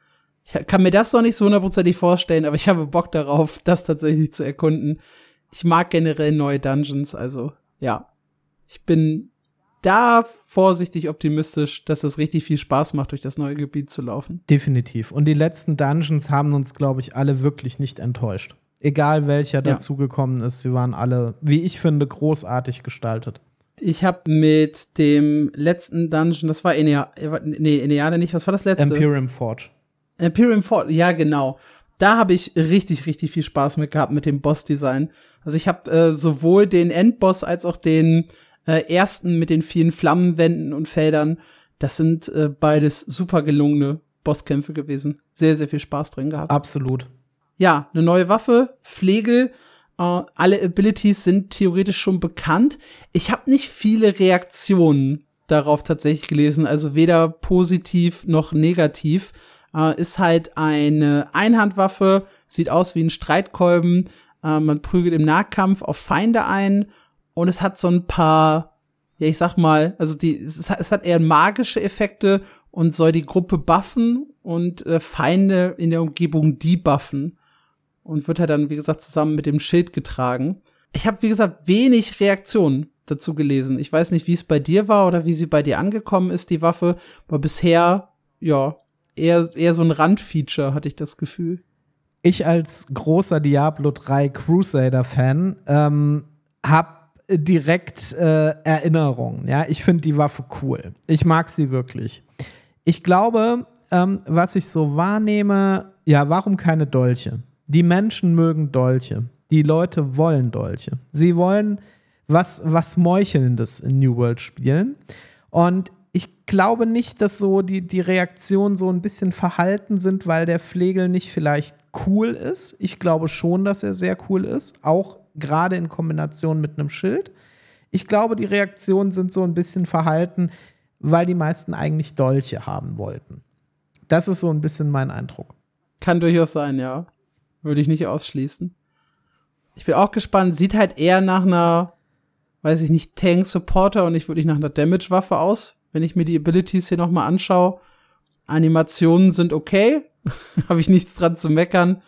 Ich kann mir das noch nicht so hundertprozentig vorstellen, aber ich habe Bock darauf, das tatsächlich zu erkunden. Ich mag generell neue Dungeons, also ja. Ich bin da vorsichtig optimistisch, dass es richtig viel Spaß macht, durch das neue Gebiet zu laufen. Definitiv. Und die letzten Dungeons haben uns, glaube ich, alle wirklich nicht enttäuscht. Egal welcher ja. dazugekommen ist, sie waren alle, wie ich finde, großartig gestaltet. Ich habe mit dem letzten Dungeon, das war Enea, nee, Eneade nicht, was war das letzte? Imperium Forge. Imperium Fort, ja genau. Da habe ich richtig, richtig viel Spaß mit gehabt mit dem Boss-Design. Also ich habe äh, sowohl den Endboss als auch den äh, ersten mit den vielen Flammenwänden und Feldern. Das sind äh, beides super gelungene Bosskämpfe gewesen. Sehr, sehr viel Spaß drin gehabt. Absolut. Ja, eine neue Waffe, Pflege, äh, alle Abilities sind theoretisch schon bekannt. Ich habe nicht viele Reaktionen darauf tatsächlich gelesen, also weder positiv noch negativ äh, ist halt eine Einhandwaffe, sieht aus wie ein Streitkolben. Äh, man prügelt im Nahkampf auf Feinde ein und es hat so ein paar, ja, ich sag mal, also die, es hat, es hat eher magische Effekte und soll die Gruppe buffen und äh, Feinde in der Umgebung debuffen und wird halt dann, wie gesagt, zusammen mit dem Schild getragen. Ich habe, wie gesagt, wenig Reaktionen dazu gelesen. Ich weiß nicht, wie es bei dir war oder wie sie bei dir angekommen ist, die Waffe, aber bisher, ja, eher, eher so ein Randfeature, hatte ich das Gefühl. Ich als großer Diablo 3 Crusader-Fan ähm, habe direkt äh, Erinnerungen. Ja, ich finde die Waffe cool. Ich mag sie wirklich. Ich glaube, ähm, was ich so wahrnehme, ja, warum keine Dolche? Die Menschen mögen Dolche. Die Leute wollen Dolche. Sie wollen was, was Meuchelndes in New World spielen. Und ich glaube nicht, dass so die, die Reaktionen so ein bisschen verhalten sind, weil der Flegel nicht vielleicht cool ist. Ich glaube schon, dass er sehr cool ist, auch gerade in Kombination mit einem Schild. Ich glaube, die Reaktionen sind so ein bisschen verhalten, weil die meisten eigentlich Dolche haben wollten. Das ist so ein bisschen mein Eindruck. Kann durchaus sein, ja. Würde ich nicht ausschließen. Ich bin auch gespannt. Sieht halt eher nach einer, weiß ich nicht, Tank-Supporter und nicht wirklich nach einer Damage-Waffe aus wenn ich mir die Abilities hier nochmal anschaue. Animationen sind okay, [LAUGHS] habe ich nichts dran zu meckern.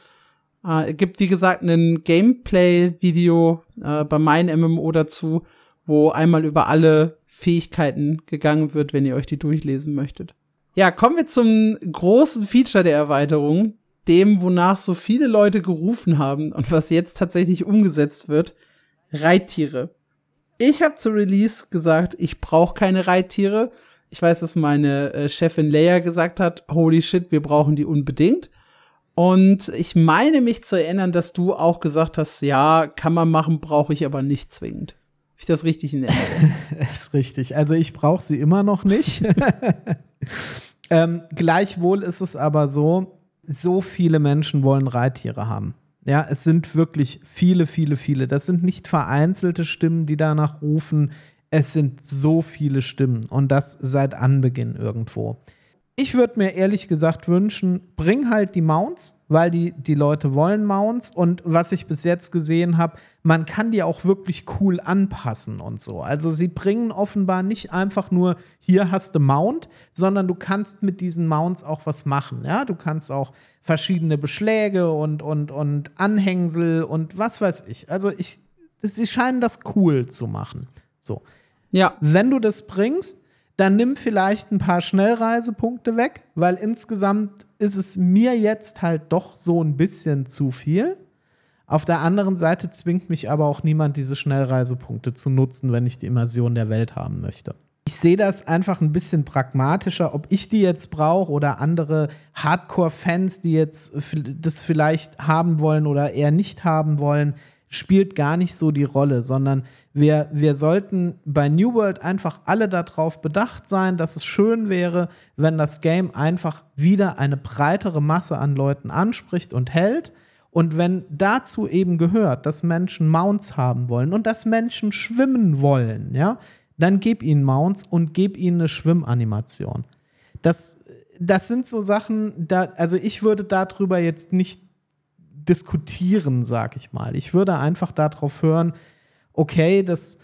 Äh, gibt, wie gesagt, ein Gameplay-Video äh, bei meinem MMO dazu, wo einmal über alle Fähigkeiten gegangen wird, wenn ihr euch die durchlesen möchtet. Ja, kommen wir zum großen Feature der Erweiterung, dem, wonach so viele Leute gerufen haben und was jetzt tatsächlich umgesetzt wird, Reittiere. Ich habe zu Release gesagt, ich brauche keine Reittiere. Ich weiß, dass meine äh, Chefin Leia gesagt hat, holy shit, wir brauchen die unbedingt. Und ich meine mich zu erinnern, dass du auch gesagt hast, ja, kann man machen, brauche ich aber nicht zwingend. Habe ich das richtig in Erinnerung? [LAUGHS] ist richtig. Also ich brauche sie immer noch nicht. [LAUGHS] ähm, gleichwohl ist es aber so, so viele Menschen wollen Reittiere haben. Ja, es sind wirklich viele, viele, viele. Das sind nicht vereinzelte Stimmen, die danach rufen. Es sind so viele Stimmen und das seit Anbeginn irgendwo. Ich würde mir ehrlich gesagt wünschen, bring halt die Mounts, weil die, die Leute wollen Mounts. Und was ich bis jetzt gesehen habe, man kann die auch wirklich cool anpassen und so. Also sie bringen offenbar nicht einfach nur, hier hast du Mount, sondern du kannst mit diesen Mounts auch was machen. Ja, du kannst auch verschiedene Beschläge und, und, und Anhängsel und was weiß ich. Also ich, sie scheinen das cool zu machen. So. Ja. Wenn du das bringst, dann nimm vielleicht ein paar Schnellreisepunkte weg, weil insgesamt ist es mir jetzt halt doch so ein bisschen zu viel. Auf der anderen Seite zwingt mich aber auch niemand, diese Schnellreisepunkte zu nutzen, wenn ich die Immersion der Welt haben möchte. Ich sehe das einfach ein bisschen pragmatischer, ob ich die jetzt brauche oder andere Hardcore-Fans, die jetzt das vielleicht haben wollen oder eher nicht haben wollen spielt gar nicht so die Rolle, sondern wir, wir sollten bei New World einfach alle darauf bedacht sein, dass es schön wäre, wenn das Game einfach wieder eine breitere Masse an Leuten anspricht und hält. Und wenn dazu eben gehört, dass Menschen Mounts haben wollen und dass Menschen schwimmen wollen, ja, dann gib ihnen Mounts und gib ihnen eine Schwimmanimation. Das, das sind so Sachen, da, also ich würde darüber jetzt nicht diskutieren, sag ich mal. Ich würde einfach darauf hören, okay, das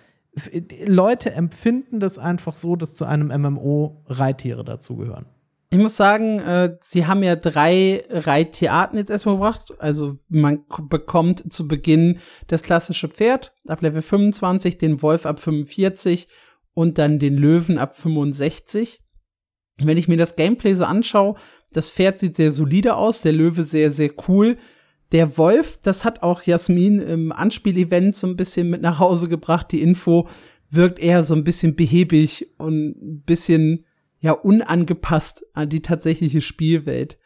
Leute empfinden das einfach so, dass zu einem MMO Reittiere dazugehören. Ich muss sagen, äh, sie haben ja drei Reittierarten jetzt erstmal gebracht. Also man bekommt zu Beginn das klassische Pferd ab Level 25, den Wolf ab 45 und dann den Löwen ab 65. Wenn ich mir das Gameplay so anschaue, das Pferd sieht sehr solide aus, der Löwe sehr, sehr cool. Der Wolf, das hat auch Jasmin im Anspielevent so ein bisschen mit nach Hause gebracht. Die Info wirkt eher so ein bisschen behäbig und ein bisschen ja unangepasst an die tatsächliche Spielwelt.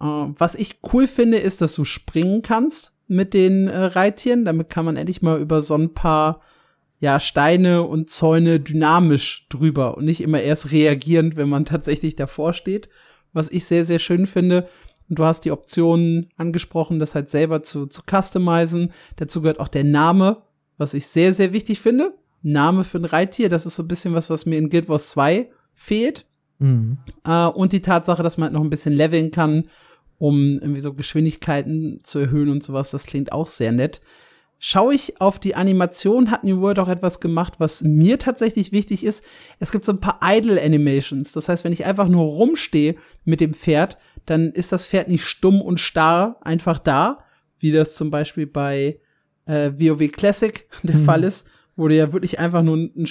Äh, was ich cool finde, ist, dass du springen kannst mit den äh, Reittieren. Damit kann man endlich mal über so ein paar ja Steine und Zäune dynamisch drüber und nicht immer erst reagierend, wenn man tatsächlich davor steht. Was ich sehr sehr schön finde. Und du hast die Optionen angesprochen, das halt selber zu, zu customizen. Dazu gehört auch der Name, was ich sehr, sehr wichtig finde. Name für ein Reittier, das ist so ein bisschen was, was mir in Guild Wars 2 fehlt. Mhm. Äh, und die Tatsache, dass man halt noch ein bisschen leveln kann, um irgendwie so Geschwindigkeiten zu erhöhen und sowas, das klingt auch sehr nett. Schaue ich auf die Animation, hat New World auch etwas gemacht, was mir tatsächlich wichtig ist. Es gibt so ein paar Idle Animations. Das heißt, wenn ich einfach nur rumstehe mit dem Pferd, dann ist das Pferd nicht stumm und starr einfach da, wie das zum Beispiel bei äh, WoW Classic [LAUGHS] der mhm. Fall ist, wo du ja wirklich einfach nur ein,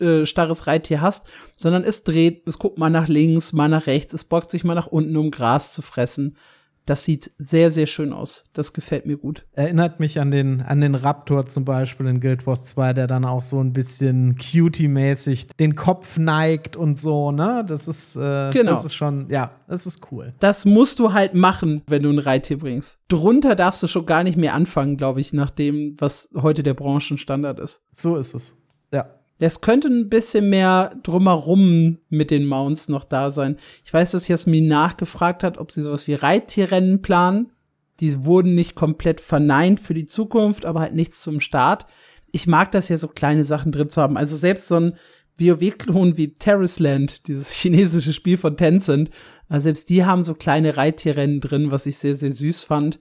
äh, starres Reittier hast, sondern es dreht, es guckt mal nach links, mal nach rechts, es bockt sich mal nach unten, um Gras zu fressen. Das sieht sehr, sehr schön aus. Das gefällt mir gut. Erinnert mich an den, an den Raptor zum Beispiel in Guild Wars 2, der dann auch so ein bisschen cutie-mäßig den Kopf neigt und so, ne? Das ist, äh, genau. das ist schon, ja, das ist cool. Das musst du halt machen, wenn du ein Reittier bringst. Drunter darfst du schon gar nicht mehr anfangen, glaube ich, nach dem, was heute der Branchenstandard ist. So ist es. Es könnte ein bisschen mehr drumherum mit den Mounts noch da sein. Ich weiß, dass Jasmin nachgefragt hat, ob sie sowas wie Reittierrennen planen. Die wurden nicht komplett verneint für die Zukunft, aber halt nichts zum Start. Ich mag das ja so kleine Sachen drin zu haben. Also selbst so ein WoW-Klon wie Terrace Land, dieses [LAUGHS] chinesische Spiel von Tencent, also selbst die haben so kleine Reittierrennen drin, was ich sehr, sehr süß fand.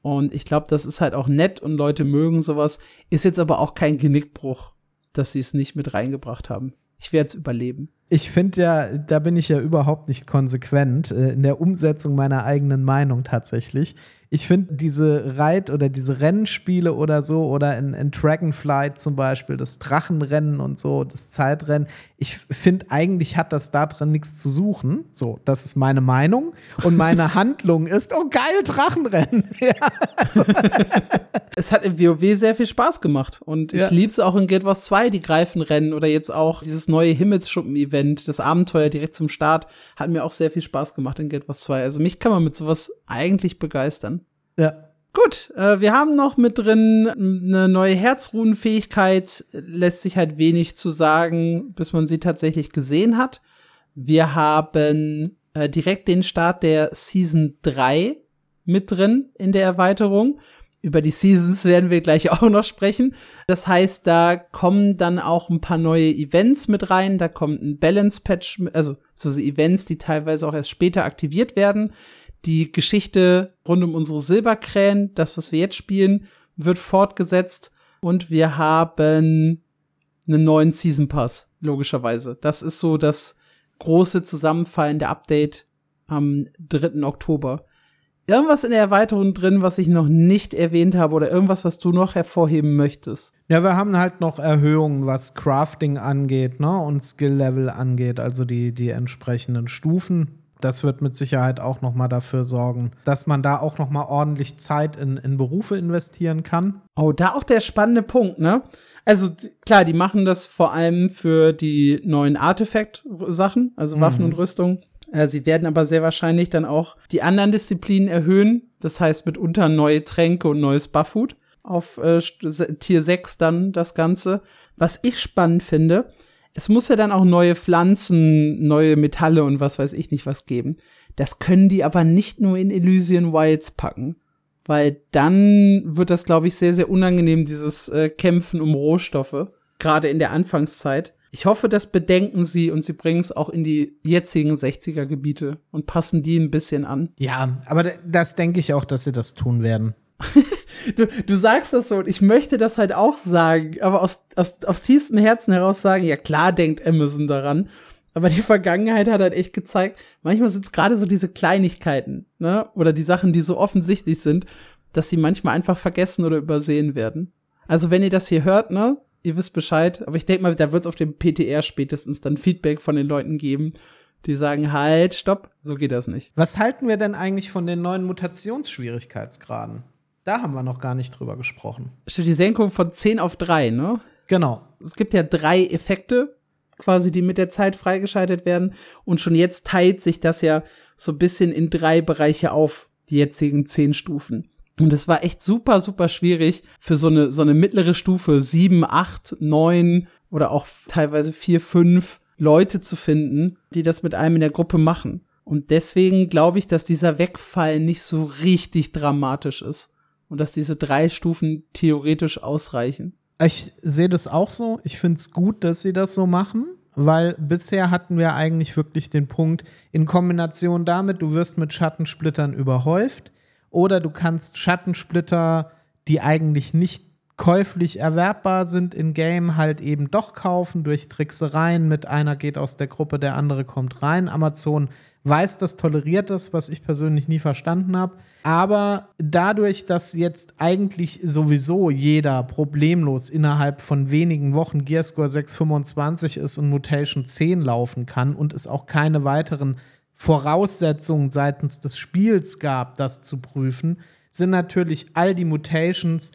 Und ich glaube, das ist halt auch nett und Leute mögen sowas. Ist jetzt aber auch kein Genickbruch dass sie es nicht mit reingebracht haben. Ich werde es überleben. Ich finde ja, da bin ich ja überhaupt nicht konsequent äh, in der Umsetzung meiner eigenen Meinung tatsächlich. Ich finde diese Reit- oder diese Rennspiele oder so oder in, in Dragonflight zum Beispiel, das Drachenrennen und so, das Zeitrennen, ich finde eigentlich hat das da drin nichts zu suchen. So, das ist meine Meinung. Und meine [LAUGHS] Handlung ist, oh geil, Drachenrennen. [LAUGHS] ja, also. es hat im WoW sehr viel Spaß gemacht. Und ich ja. liebe es auch in Guild Wars 2, die Greifenrennen oder jetzt auch dieses neue Himmelsschuppen-Event, das Abenteuer direkt zum Start, hat mir auch sehr viel Spaß gemacht in Guild Wars 2. Also mich kann man mit sowas eigentlich begeistern. Ja. Gut, äh, wir haben noch mit drin eine neue Herzruhenfähigkeit. Lässt sich halt wenig zu sagen, bis man sie tatsächlich gesehen hat. Wir haben äh, direkt den Start der Season 3 mit drin in der Erweiterung. Über die Seasons werden wir gleich [LAUGHS] auch noch sprechen. Das heißt, da kommen dann auch ein paar neue Events mit rein. Da kommt ein Balance Patch, also so Events, die teilweise auch erst später aktiviert werden. Die Geschichte rund um unsere Silberkrähen, das, was wir jetzt spielen, wird fortgesetzt und wir haben einen neuen Season Pass, logischerweise. Das ist so das große Zusammenfallen der Update am 3. Oktober. Irgendwas in der Erweiterung drin, was ich noch nicht erwähnt habe oder irgendwas, was du noch hervorheben möchtest? Ja, wir haben halt noch Erhöhungen, was Crafting angeht, ne, und Skill Level angeht, also die, die entsprechenden Stufen das wird mit Sicherheit auch noch mal dafür sorgen, dass man da auch noch mal ordentlich Zeit in, in Berufe investieren kann. Oh, da auch der spannende Punkt, ne? Also klar, die machen das vor allem für die neuen Artefakt-Sachen, also Waffen mhm. und Rüstung. Äh, sie werden aber sehr wahrscheinlich dann auch die anderen Disziplinen erhöhen. Das heißt mitunter neue Tränke und neues Bufffood auf äh, Tier 6 dann das Ganze. Was ich spannend finde, es muss ja dann auch neue Pflanzen, neue Metalle und was weiß ich nicht was geben. Das können die aber nicht nur in Elysian Wilds packen. Weil dann wird das, glaube ich, sehr, sehr unangenehm, dieses äh, Kämpfen um Rohstoffe. Gerade in der Anfangszeit. Ich hoffe, das bedenken sie und sie bringen es auch in die jetzigen 60er Gebiete und passen die ein bisschen an. Ja, aber das denke ich auch, dass sie das tun werden. [LAUGHS] du, du sagst das so und ich möchte das halt auch sagen, aber aus, aus, aus tiefstem Herzen heraus sagen, ja klar denkt Amazon daran. Aber die Vergangenheit hat halt echt gezeigt, manchmal sind es gerade so diese Kleinigkeiten, ne? Oder die Sachen, die so offensichtlich sind, dass sie manchmal einfach vergessen oder übersehen werden. Also wenn ihr das hier hört, ne? Ihr wisst Bescheid, aber ich denke mal, da wird es auf dem PTR spätestens dann Feedback von den Leuten geben, die sagen, halt, stopp, so geht das nicht. Was halten wir denn eigentlich von den neuen Mutationsschwierigkeitsgraden? Da haben wir noch gar nicht drüber gesprochen. Stimmt, die Senkung von 10 auf 3, ne? Genau. Es gibt ja drei Effekte, quasi, die mit der Zeit freigeschaltet werden. Und schon jetzt teilt sich das ja so ein bisschen in drei Bereiche auf, die jetzigen zehn Stufen. Und es war echt super, super schwierig für so eine, so eine mittlere Stufe, sieben, acht, neun oder auch teilweise vier, fünf Leute zu finden, die das mit einem in der Gruppe machen. Und deswegen glaube ich, dass dieser Wegfall nicht so richtig dramatisch ist und dass diese drei Stufen theoretisch ausreichen. Ich sehe das auch so. Ich finde es gut, dass sie das so machen, weil bisher hatten wir eigentlich wirklich den Punkt, in Kombination damit, du wirst mit Schattensplittern überhäuft oder du kannst Schattensplitter, die eigentlich nicht käuflich erwerbbar sind in Game, halt eben doch kaufen durch Tricksereien mit einer geht aus der Gruppe, der andere kommt rein. Amazon weiß das, toleriert das, was ich persönlich nie verstanden habe. Aber dadurch, dass jetzt eigentlich sowieso jeder problemlos innerhalb von wenigen Wochen Gearscore 625 ist und Mutation 10 laufen kann und es auch keine weiteren Voraussetzungen seitens des Spiels gab, das zu prüfen, sind natürlich all die Mutations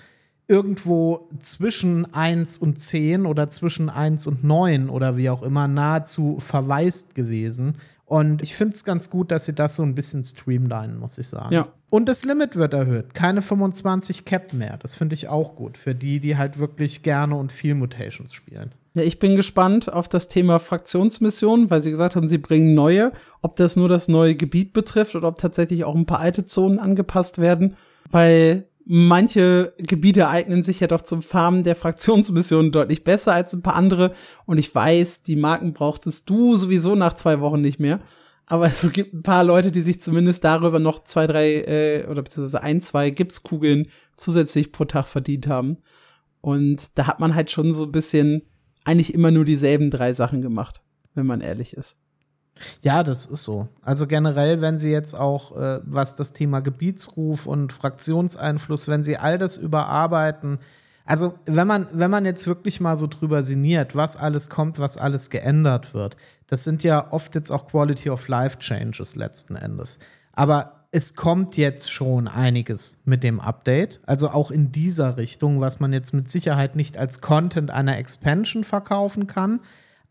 irgendwo zwischen 1 und 10 oder zwischen 1 und 9 oder wie auch immer nahezu verwaist gewesen. Und ich finde es ganz gut, dass sie das so ein bisschen streamlinen, muss ich sagen. Ja. Und das Limit wird erhöht. Keine 25 Cap mehr. Das finde ich auch gut. Für die, die halt wirklich gerne und viel Mutations spielen. Ja, ich bin gespannt auf das Thema Fraktionsmissionen, weil sie gesagt haben, sie bringen neue. Ob das nur das neue Gebiet betrifft oder ob tatsächlich auch ein paar alte Zonen angepasst werden. Weil manche Gebiete eignen sich ja doch zum Farmen der Fraktionsmissionen deutlich besser als ein paar andere. Und ich weiß, die Marken brauchtest du sowieso nach zwei Wochen nicht mehr. Aber [LAUGHS] es gibt ein paar Leute, die sich zumindest darüber noch zwei, drei äh, oder beziehungsweise ein, zwei Gipskugeln zusätzlich pro Tag verdient haben. Und da hat man halt schon so ein bisschen eigentlich immer nur dieselben drei Sachen gemacht, wenn man ehrlich ist. Ja, das ist so. Also generell, wenn Sie jetzt auch, äh, was das Thema Gebietsruf und Fraktionseinfluss, wenn Sie all das überarbeiten, also wenn man, wenn man jetzt wirklich mal so drüber sinniert, was alles kommt, was alles geändert wird, das sind ja oft jetzt auch Quality of Life Changes letzten Endes. Aber es kommt jetzt schon einiges mit dem Update, also auch in dieser Richtung, was man jetzt mit Sicherheit nicht als Content einer Expansion verkaufen kann,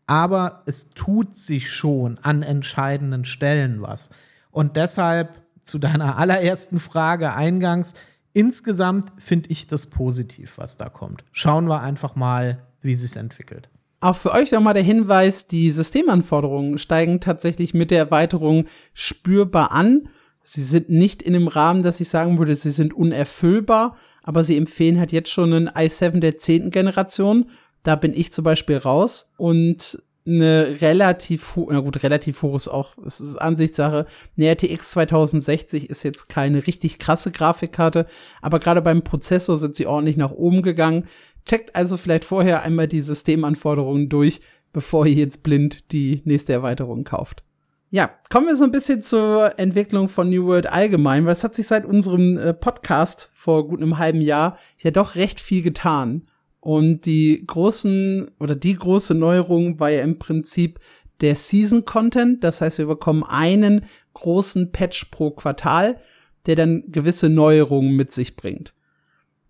aber es tut sich schon an entscheidenden Stellen was. Und deshalb zu deiner allerersten Frage eingangs, insgesamt finde ich das positiv, was da kommt. Schauen wir einfach mal, wie sich entwickelt. Auch für euch nochmal der Hinweis, die Systemanforderungen steigen tatsächlich mit der Erweiterung spürbar an. Sie sind nicht in dem Rahmen, dass ich sagen würde, sie sind unerfüllbar, aber sie empfehlen halt jetzt schon einen i7 der zehnten Generation da bin ich zum Beispiel raus und eine relativ, na gut, relativ hoch ist auch, es ist Ansichtssache. Eine RTX 2060 ist jetzt keine richtig krasse Grafikkarte, aber gerade beim Prozessor sind sie ordentlich nach oben gegangen. Checkt also vielleicht vorher einmal die Systemanforderungen durch, bevor ihr jetzt blind die nächste Erweiterung kauft. Ja, kommen wir so ein bisschen zur Entwicklung von New World allgemein, weil es hat sich seit unserem äh, Podcast vor gut einem halben Jahr ja doch recht viel getan. Und die großen oder die große Neuerung war ja im Prinzip der Season Content. Das heißt, wir bekommen einen großen Patch pro Quartal, der dann gewisse Neuerungen mit sich bringt.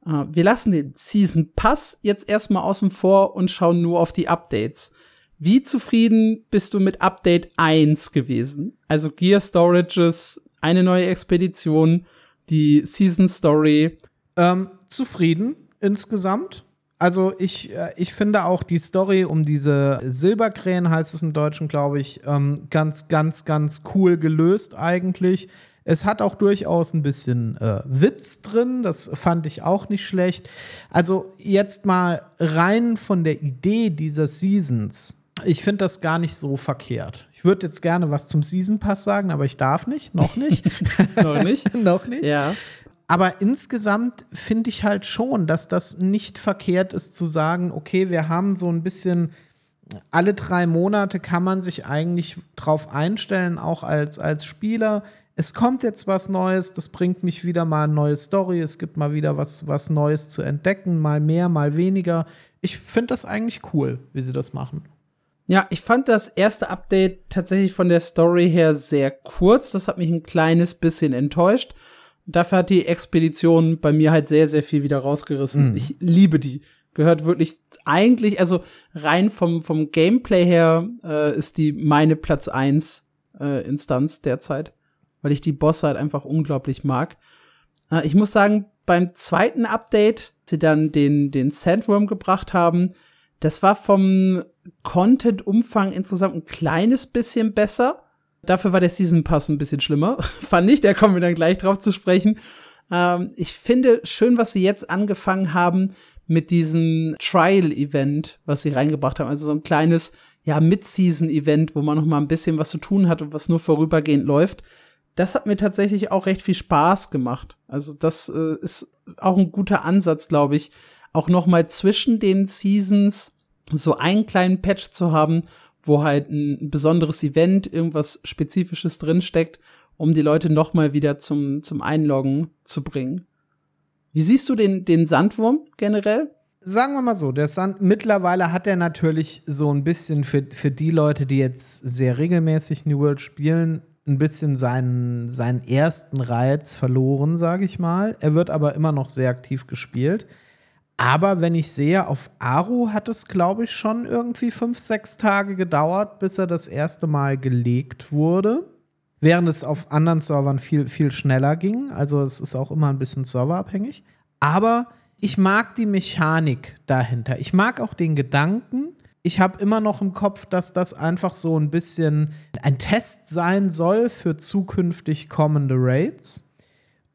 Äh, wir lassen den Season Pass jetzt erstmal außen vor und schauen nur auf die Updates. Wie zufrieden bist du mit Update 1 gewesen? Also Gear Storages, eine neue Expedition, die Season Story. Ähm, zufrieden insgesamt. Also ich, äh, ich finde auch die Story um diese Silberkrähen, heißt es im Deutschen, glaube ich, ähm, ganz, ganz, ganz cool gelöst eigentlich. Es hat auch durchaus ein bisschen äh, Witz drin, das fand ich auch nicht schlecht. Also jetzt mal rein von der Idee dieser Seasons. Ich finde das gar nicht so verkehrt. Ich würde jetzt gerne was zum Season Pass sagen, aber ich darf nicht, noch nicht. [LAUGHS] noch nicht? [LAUGHS] noch nicht. Ja. Aber insgesamt finde ich halt schon, dass das nicht verkehrt ist zu sagen, okay, wir haben so ein bisschen alle drei Monate kann man sich eigentlich drauf einstellen, auch als, als Spieler. Es kommt jetzt was Neues, das bringt mich wieder mal eine neue Story, es gibt mal wieder was, was Neues zu entdecken, mal mehr, mal weniger. Ich finde das eigentlich cool, wie sie das machen. Ja, ich fand das erste Update tatsächlich von der Story her sehr kurz. Das hat mich ein kleines bisschen enttäuscht. Dafür hat die Expedition bei mir halt sehr, sehr viel wieder rausgerissen. Mhm. Ich liebe die. Gehört wirklich eigentlich, also rein vom, vom Gameplay her äh, ist die meine Platz eins äh, Instanz derzeit, weil ich die Bosse halt einfach unglaublich mag. Äh, ich muss sagen, beim zweiten Update, sie dann den, den Sandworm gebracht haben, das war vom Content-Umfang insgesamt ein kleines bisschen besser. Dafür war der Season Pass ein bisschen schlimmer, [LAUGHS] fand ich. Da kommen wir dann gleich drauf zu sprechen. Ähm, ich finde schön, was sie jetzt angefangen haben mit diesem Trial-Event, was sie reingebracht haben. Also so ein kleines, ja, Mid-Season-Event, wo man noch mal ein bisschen was zu tun hat und was nur vorübergehend läuft. Das hat mir tatsächlich auch recht viel Spaß gemacht. Also das äh, ist auch ein guter Ansatz, glaube ich, auch noch mal zwischen den Seasons so einen kleinen Patch zu haben, wo halt ein besonderes Event, irgendwas Spezifisches drinsteckt, um die Leute noch mal wieder zum, zum Einloggen zu bringen. Wie siehst du den, den Sandwurm generell? Sagen wir mal so, der Sand, mittlerweile hat er natürlich so ein bisschen für, für die Leute, die jetzt sehr regelmäßig New World spielen, ein bisschen seinen, seinen ersten Reiz verloren, sage ich mal. Er wird aber immer noch sehr aktiv gespielt. Aber wenn ich sehe, auf Aru hat es, glaube ich, schon irgendwie fünf, sechs Tage gedauert, bis er das erste Mal gelegt wurde. Während es auf anderen Servern viel, viel schneller ging. Also es ist auch immer ein bisschen serverabhängig. Aber ich mag die Mechanik dahinter. Ich mag auch den Gedanken. Ich habe immer noch im Kopf, dass das einfach so ein bisschen ein Test sein soll für zukünftig kommende Raids.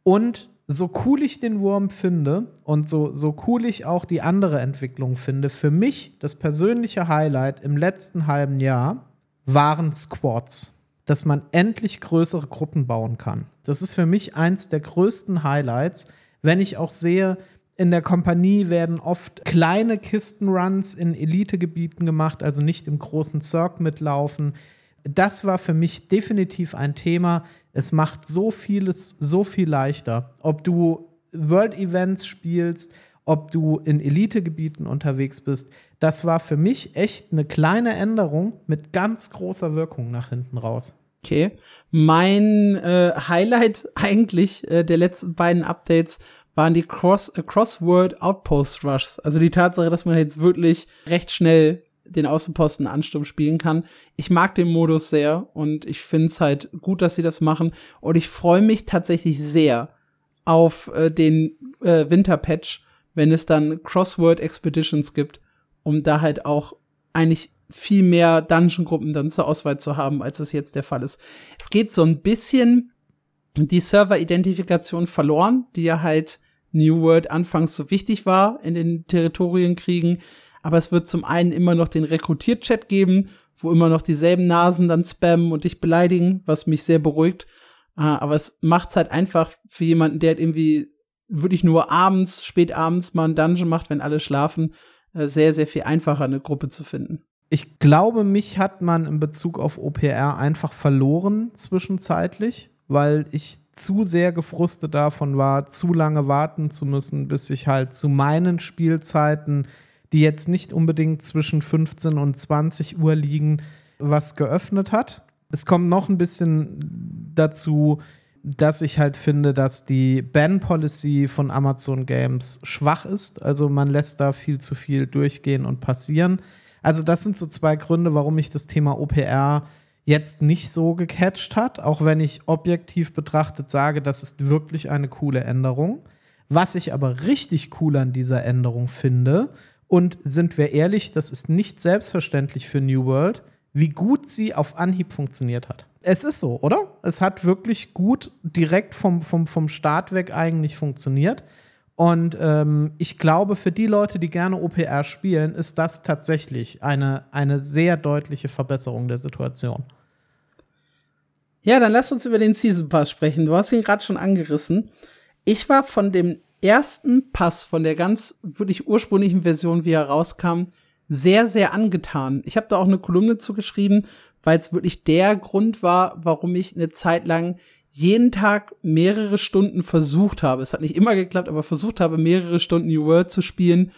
Und so cool ich den Wurm finde und so, so cool ich auch die andere Entwicklung finde, für mich das persönliche Highlight im letzten halben Jahr waren Squads. Dass man endlich größere Gruppen bauen kann. Das ist für mich eins der größten Highlights, wenn ich auch sehe, in der Kompanie werden oft kleine Kistenruns in Elitegebieten gemacht, also nicht im großen Cirque mitlaufen. Das war für mich definitiv ein Thema. Es macht so vieles so viel leichter. Ob du World Events spielst, ob du in Elitegebieten unterwegs bist, das war für mich echt eine kleine Änderung mit ganz großer Wirkung nach hinten raus. Okay. Mein äh, Highlight [LAUGHS] eigentlich äh, der letzten beiden Updates waren die Cross äh, Crossword Outpost Rushs. Also die Tatsache, dass man jetzt wirklich recht schnell den Außenposten Ansturm spielen kann. Ich mag den Modus sehr und ich finde es halt gut, dass sie das machen. Und ich freue mich tatsächlich sehr auf äh, den äh, Winterpatch, wenn es dann Crossword Expeditions gibt, um da halt auch eigentlich viel mehr Dungeon-Gruppen dann zur Auswahl zu haben, als es jetzt der Fall ist. Es geht so ein bisschen die Server-Identifikation verloren, die ja halt New World anfangs so wichtig war in den Territorienkriegen. Aber es wird zum einen immer noch den Rekrutiert-Chat geben, wo immer noch dieselben Nasen dann spammen und dich beleidigen, was mich sehr beruhigt. Äh, aber es macht's halt einfach für jemanden, der halt irgendwie wirklich nur abends, spät abends mal ein Dungeon macht, wenn alle schlafen, äh, sehr, sehr viel einfacher, eine Gruppe zu finden. Ich glaube, mich hat man in Bezug auf OPR einfach verloren zwischenzeitlich, weil ich zu sehr gefrustet davon war, zu lange warten zu müssen, bis ich halt zu meinen Spielzeiten, die jetzt nicht unbedingt zwischen 15 und 20 Uhr liegen, was geöffnet hat. Es kommt noch ein bisschen dazu, dass ich halt finde, dass die Ban-Policy von Amazon Games schwach ist. Also man lässt da viel zu viel durchgehen und passieren. Also das sind so zwei Gründe, warum mich das Thema OPR jetzt nicht so gecatcht hat, auch wenn ich objektiv betrachtet sage, das ist wirklich eine coole Änderung. Was ich aber richtig cool an dieser Änderung finde, und sind wir ehrlich, das ist nicht selbstverständlich für New World, wie gut sie auf Anhieb funktioniert hat. Es ist so, oder? Es hat wirklich gut direkt vom, vom, vom Start weg eigentlich funktioniert. Und ähm, ich glaube, für die Leute, die gerne OPR spielen, ist das tatsächlich eine, eine sehr deutliche Verbesserung der Situation. Ja, dann lass uns über den Season Pass sprechen. Du hast ihn gerade schon angerissen. Ich war von dem ersten Pass, von der ganz wirklich ursprünglichen Version, wie er rauskam, sehr, sehr angetan. Ich habe da auch eine Kolumne zugeschrieben, weil es wirklich der Grund war, warum ich eine Zeit lang jeden Tag mehrere Stunden versucht habe. Es hat nicht immer geklappt, aber versucht habe, mehrere Stunden New World zu spielen,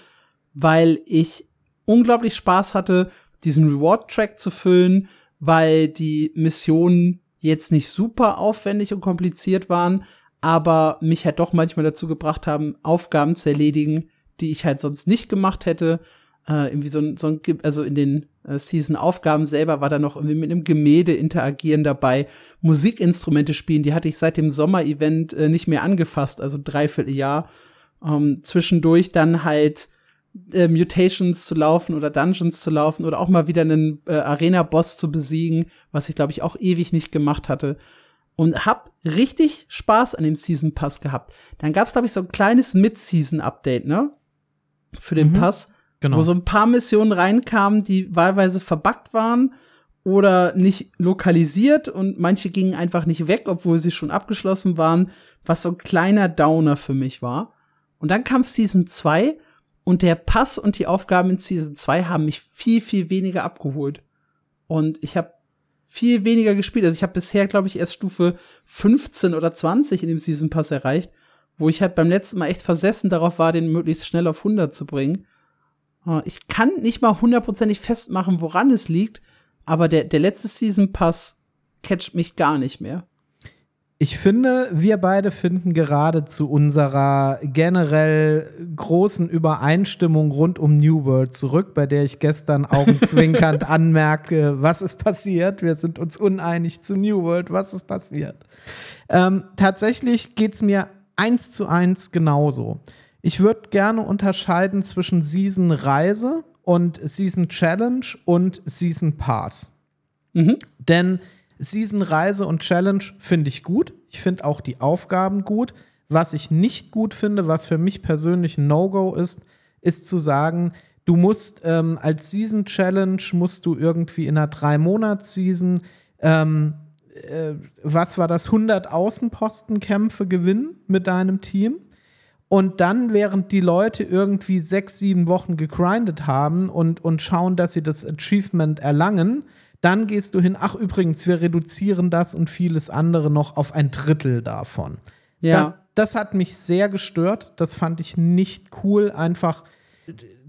weil ich unglaublich Spaß hatte, diesen Reward-Track zu füllen, weil die Missionen jetzt nicht super aufwendig und kompliziert waren, aber mich halt doch manchmal dazu gebracht haben, Aufgaben zu erledigen, die ich halt sonst nicht gemacht hätte. Äh, irgendwie so ein, so ein, also in den äh, Season-Aufgaben selber war da noch irgendwie mit einem Gemälde interagieren dabei, Musikinstrumente spielen, die hatte ich seit dem Sommer-Event äh, nicht mehr angefasst, also dreiviertel Jahr. Ähm, zwischendurch dann halt äh, Mutations zu laufen oder Dungeons zu laufen oder auch mal wieder einen äh, Arena-Boss zu besiegen, was ich glaube ich auch ewig nicht gemacht hatte. Und hab richtig Spaß an dem Season Pass gehabt. Dann gab's glaube ich so ein kleines Mid-Season-Update, ne? Für den mhm. Pass Genau. Wo so ein paar Missionen reinkamen, die wahlweise verbuggt waren oder nicht lokalisiert und manche gingen einfach nicht weg, obwohl sie schon abgeschlossen waren, was so ein kleiner Downer für mich war. Und dann kam Season 2 und der Pass und die Aufgaben in Season 2 haben mich viel, viel weniger abgeholt. Und ich habe viel weniger gespielt. Also ich habe bisher, glaube ich, erst Stufe 15 oder 20 in dem Season Pass erreicht, wo ich halt beim letzten Mal echt versessen darauf war, den möglichst schnell auf 100 zu bringen. Äh, ich kann nicht mal hundertprozentig festmachen, woran es liegt, aber der, der letzte Season Pass catcht mich gar nicht mehr. Ich finde, wir beide finden gerade zu unserer generell großen Übereinstimmung rund um New World zurück, bei der ich gestern augenzwinkernd [LAUGHS] anmerke, was ist passiert. Wir sind uns uneinig zu New World, was ist passiert. Ähm, tatsächlich geht es mir eins zu eins genauso. Ich würde gerne unterscheiden zwischen Season Reise und Season Challenge und Season Pass. Mhm. Denn Season Reise und Challenge finde ich gut. Ich finde auch die Aufgaben gut. Was ich nicht gut finde, was für mich persönlich ein No-Go ist, ist zu sagen, du musst ähm, als Season Challenge musst du irgendwie in einer drei Monats Season ähm, äh, was war das 100 Außenpostenkämpfe gewinnen mit deinem Team und dann, während die Leute irgendwie sechs, sieben Wochen gegrindet haben und, und schauen, dass sie das Achievement erlangen, Dann gehst du hin, ach übrigens, wir reduzieren das und vieles andere noch auf ein Drittel davon. Ja. Da, das hat mich sehr gestört. Das fand ich nicht cool. Einfach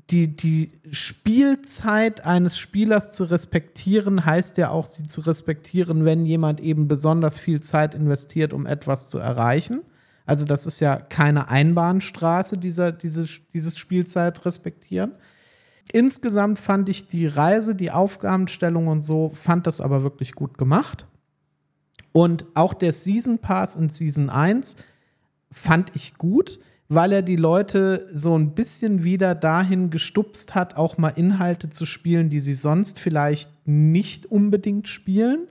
die, die Spielzeit eines Spielers zu respektieren, heißt ja auch, sie zu respektieren, wenn jemand eben besonders viel Zeit investiert, um etwas zu erreichen. Also, das ist ja keine Einbahnstraße, dieser, dieses, dieses Spielzeit respektieren. Insgesamt fand ich die Reise, die Aufgabenstellung und so, fand das aber wirklich gut gemacht. Und auch der Season Pass in Season 1 fand ich gut, weil er die Leute so ein bisschen wieder dahin gestupst hat, auch mal Inhalte zu spielen, die sie sonst vielleicht nicht unbedingt spielen.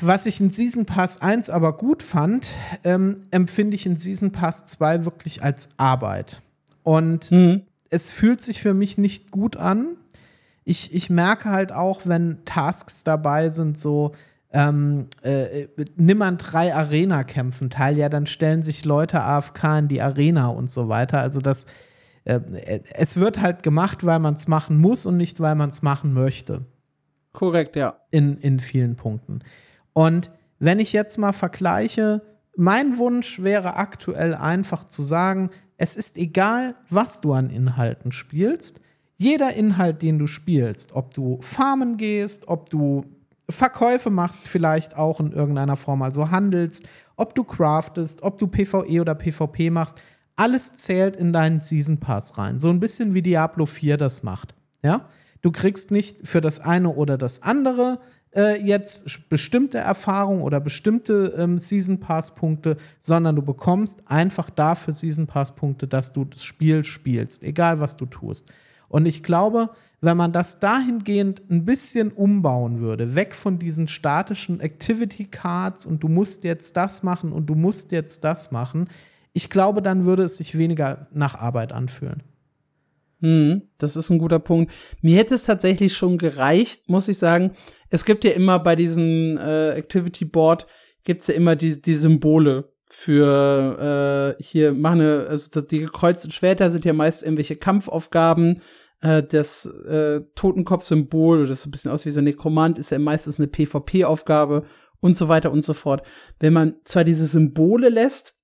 Was ich in Season Pass 1 aber gut fand, ähm, empfinde ich in Season Pass 2 wirklich als Arbeit. Und mhm. Es fühlt sich für mich nicht gut an. Ich, ich merke halt auch, wenn Tasks dabei sind, so, ähm, äh, nimm an drei Arena-Kämpfen teil, ja, dann stellen sich Leute AFK in die Arena und so weiter. Also das, äh, es wird halt gemacht, weil man es machen muss und nicht, weil man es machen möchte. Korrekt, ja. In, in vielen Punkten. Und wenn ich jetzt mal vergleiche, mein Wunsch wäre aktuell einfach zu sagen, es ist egal, was du an Inhalten spielst. Jeder Inhalt, den du spielst, ob du farmen gehst, ob du Verkäufe machst, vielleicht auch in irgendeiner Form, also handelst, ob du craftest, ob du PvE oder PvP machst, alles zählt in deinen Season Pass rein. So ein bisschen wie Diablo 4 das macht. Ja? Du kriegst nicht für das eine oder das andere äh, jetzt bestimmte Erfahrungen oder bestimmte ähm, Season Pass Punkte, sondern du bekommst einfach dafür Season Pass Punkte, dass du das Spiel spielst, egal was du tust. Und ich glaube, wenn man das dahingehend ein bisschen umbauen würde, weg von diesen statischen Activity Cards und du musst jetzt das machen und du musst jetzt das machen, ich glaube, dann würde es sich weniger nach Arbeit anfühlen. Hm, das ist ein guter Punkt. Mir hätte es tatsächlich schon gereicht, muss ich sagen. Es gibt ja immer bei diesem äh, Activity Board gibt's ja immer die, die Symbole für äh, hier machen eine, also die gekreuzten Schwerter sind ja meist irgendwelche Kampfaufgaben äh, das äh, Totenkopf-Symbol, das so ein bisschen aus wie so ein Nekromant, ist ja meistens eine PvP-Aufgabe und so weiter und so fort. Wenn man zwar diese Symbole lässt,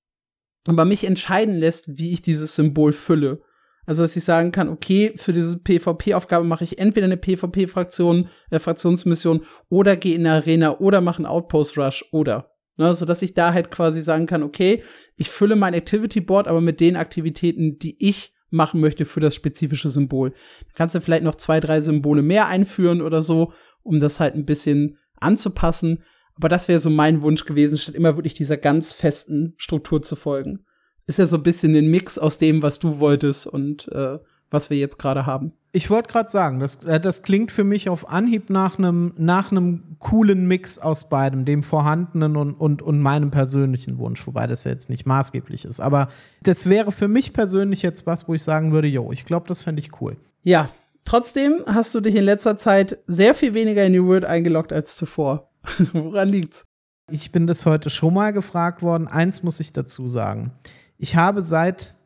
aber mich entscheiden lässt, wie ich dieses Symbol fülle. Also, dass ich sagen kann, okay, für diese PvP-Aufgabe mache ich entweder eine PvP-Fraktion, äh, Fraktionsmission oder gehe in eine Arena oder mache einen Outpost-Rush oder. Ne, so dass ich da halt quasi sagen kann, okay, ich fülle mein Activity Board aber mit den Aktivitäten, die ich machen möchte für das spezifische Symbol. Da kannst du vielleicht noch zwei, drei Symbole mehr einführen oder so, um das halt ein bisschen anzupassen. Aber das wäre so mein Wunsch gewesen, statt immer wirklich dieser ganz festen Struktur zu folgen. Ist ja so ein bisschen ein Mix aus dem, was du wolltest und äh, was wir jetzt gerade haben. Ich wollte gerade sagen, das, äh, das klingt für mich auf Anhieb nach einem nach coolen Mix aus beidem, dem vorhandenen und, und, und meinem persönlichen Wunsch, wobei das ja jetzt nicht maßgeblich ist. Aber das wäre für mich persönlich jetzt was, wo ich sagen würde, yo, ich glaube, das fände ich cool. Ja, trotzdem hast du dich in letzter Zeit sehr viel weniger in New World eingeloggt als zuvor. [LAUGHS] Woran liegt's? Ich bin das heute schon mal gefragt worden. Eins muss ich dazu sagen. Ich habe seit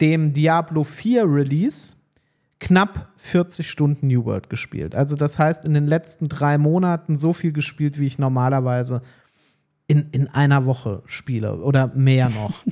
dem Diablo 4 Release knapp 40 Stunden New World gespielt. Also das heißt, in den letzten drei Monaten so viel gespielt, wie ich normalerweise in, in einer Woche spiele oder mehr noch.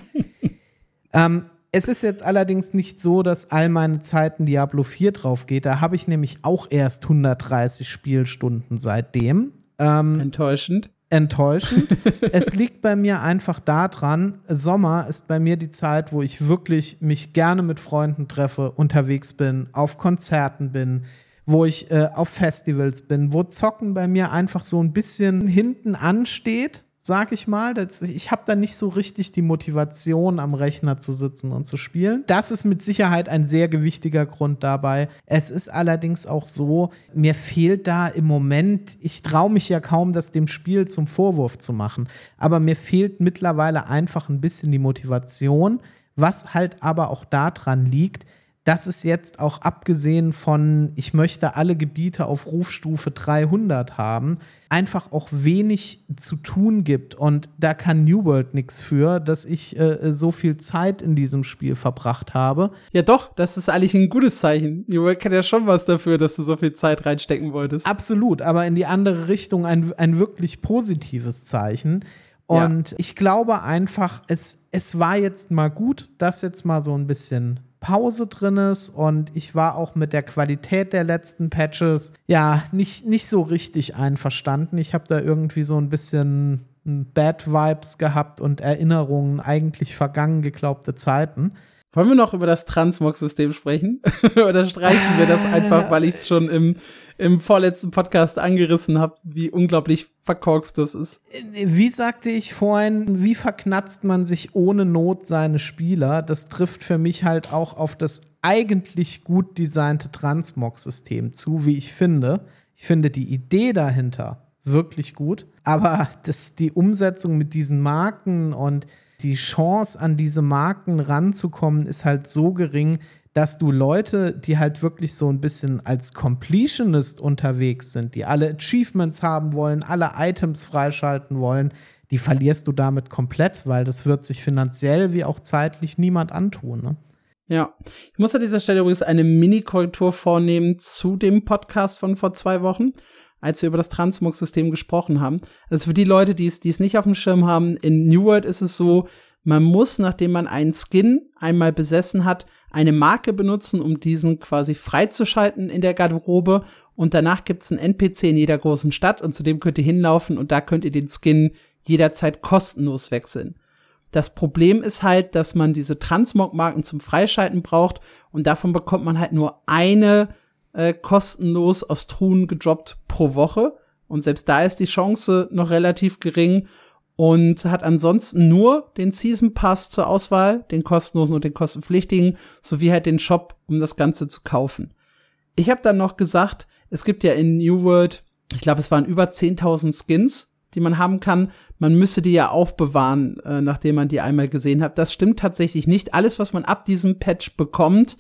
[LAUGHS] ähm, es ist jetzt allerdings nicht so, dass all meine Zeiten Diablo 4 drauf geht. Da habe ich nämlich auch erst 130 Spielstunden seitdem. Ähm, Enttäuschend enttäuschend. [LAUGHS] es liegt bei mir einfach daran, Sommer ist bei mir die Zeit, wo ich wirklich mich gerne mit Freunden treffe, unterwegs bin, auf Konzerten bin, wo ich äh, auf Festivals bin, wo Zocken bei mir einfach so ein bisschen hinten ansteht sag ich mal. Ich habe da nicht so richtig die Motivation, am Rechner zu sitzen und zu spielen. Das ist mit Sicherheit ein sehr gewichtiger Grund dabei. Es ist allerdings auch so, mir fehlt da im Moment, ich traue mich ja kaum, das dem Spiel zum Vorwurf zu machen, aber mir fehlt mittlerweile einfach ein bisschen die Motivation, was halt aber auch daran liegt, dass es jetzt auch abgesehen von, ich möchte alle Gebiete auf Rufstufe 300 haben, einfach auch wenig zu tun gibt. Und da kann New World nichts für, dass ich äh, so viel Zeit in diesem Spiel verbracht habe. Ja, doch, das ist eigentlich ein gutes Zeichen. New World kann ja schon was dafür, dass du so viel Zeit reinstecken wolltest. Absolut, aber in die andere Richtung ein, ein wirklich positives Zeichen. Und ja. ich glaube einfach, es, es war jetzt mal gut, dass jetzt mal so ein bisschen Pause drin ist und ich war auch mit der Qualität der letzten Patches ja nicht, nicht so richtig einverstanden. Ich habe da irgendwie so ein bisschen Bad Vibes gehabt und Erinnerungen eigentlich vergangen geglaubte Zeiten. Wollen wir noch über das Transmog-System sprechen? [LAUGHS] Oder streichen wir das einfach, weil ich es schon im, im vorletzten Podcast angerissen habe, wie unglaublich verkorkst das ist? Wie sagte ich vorhin, wie verknatzt man sich ohne Not seine Spieler? Das trifft für mich halt auch auf das eigentlich gut designte Transmog-System zu, wie ich finde. Ich finde die Idee dahinter wirklich gut, aber das, die Umsetzung mit diesen Marken und die Chance, an diese Marken ranzukommen, ist halt so gering, dass du Leute, die halt wirklich so ein bisschen als Completionist unterwegs sind, die alle Achievements haben wollen, alle Items freischalten wollen, die verlierst du damit komplett, weil das wird sich finanziell wie auch zeitlich niemand antun. Ne? Ja, ich muss an dieser Stelle übrigens eine Mini-Korrektur vornehmen zu dem Podcast von vor zwei Wochen als wir über das Transmog-System gesprochen haben. Also für die Leute, die es, die es nicht auf dem Schirm haben, in New World ist es so, man muss, nachdem man einen Skin einmal besessen hat, eine Marke benutzen, um diesen quasi freizuschalten in der Garderobe. Und danach gibt es einen NPC in jeder großen Stadt und zu dem könnt ihr hinlaufen und da könnt ihr den Skin jederzeit kostenlos wechseln. Das Problem ist halt, dass man diese Transmog-Marken zum Freischalten braucht und davon bekommt man halt nur eine äh, kostenlos aus Truhen gedroppt pro Woche. Und selbst da ist die Chance noch relativ gering und hat ansonsten nur den Season Pass zur Auswahl, den kostenlosen und den kostenpflichtigen, sowie halt den Shop, um das Ganze zu kaufen. Ich habe dann noch gesagt, es gibt ja in New World, ich glaube, es waren über 10.000 Skins, die man haben kann. Man müsste die ja aufbewahren, äh, nachdem man die einmal gesehen hat. Das stimmt tatsächlich nicht. Alles, was man ab diesem Patch bekommt,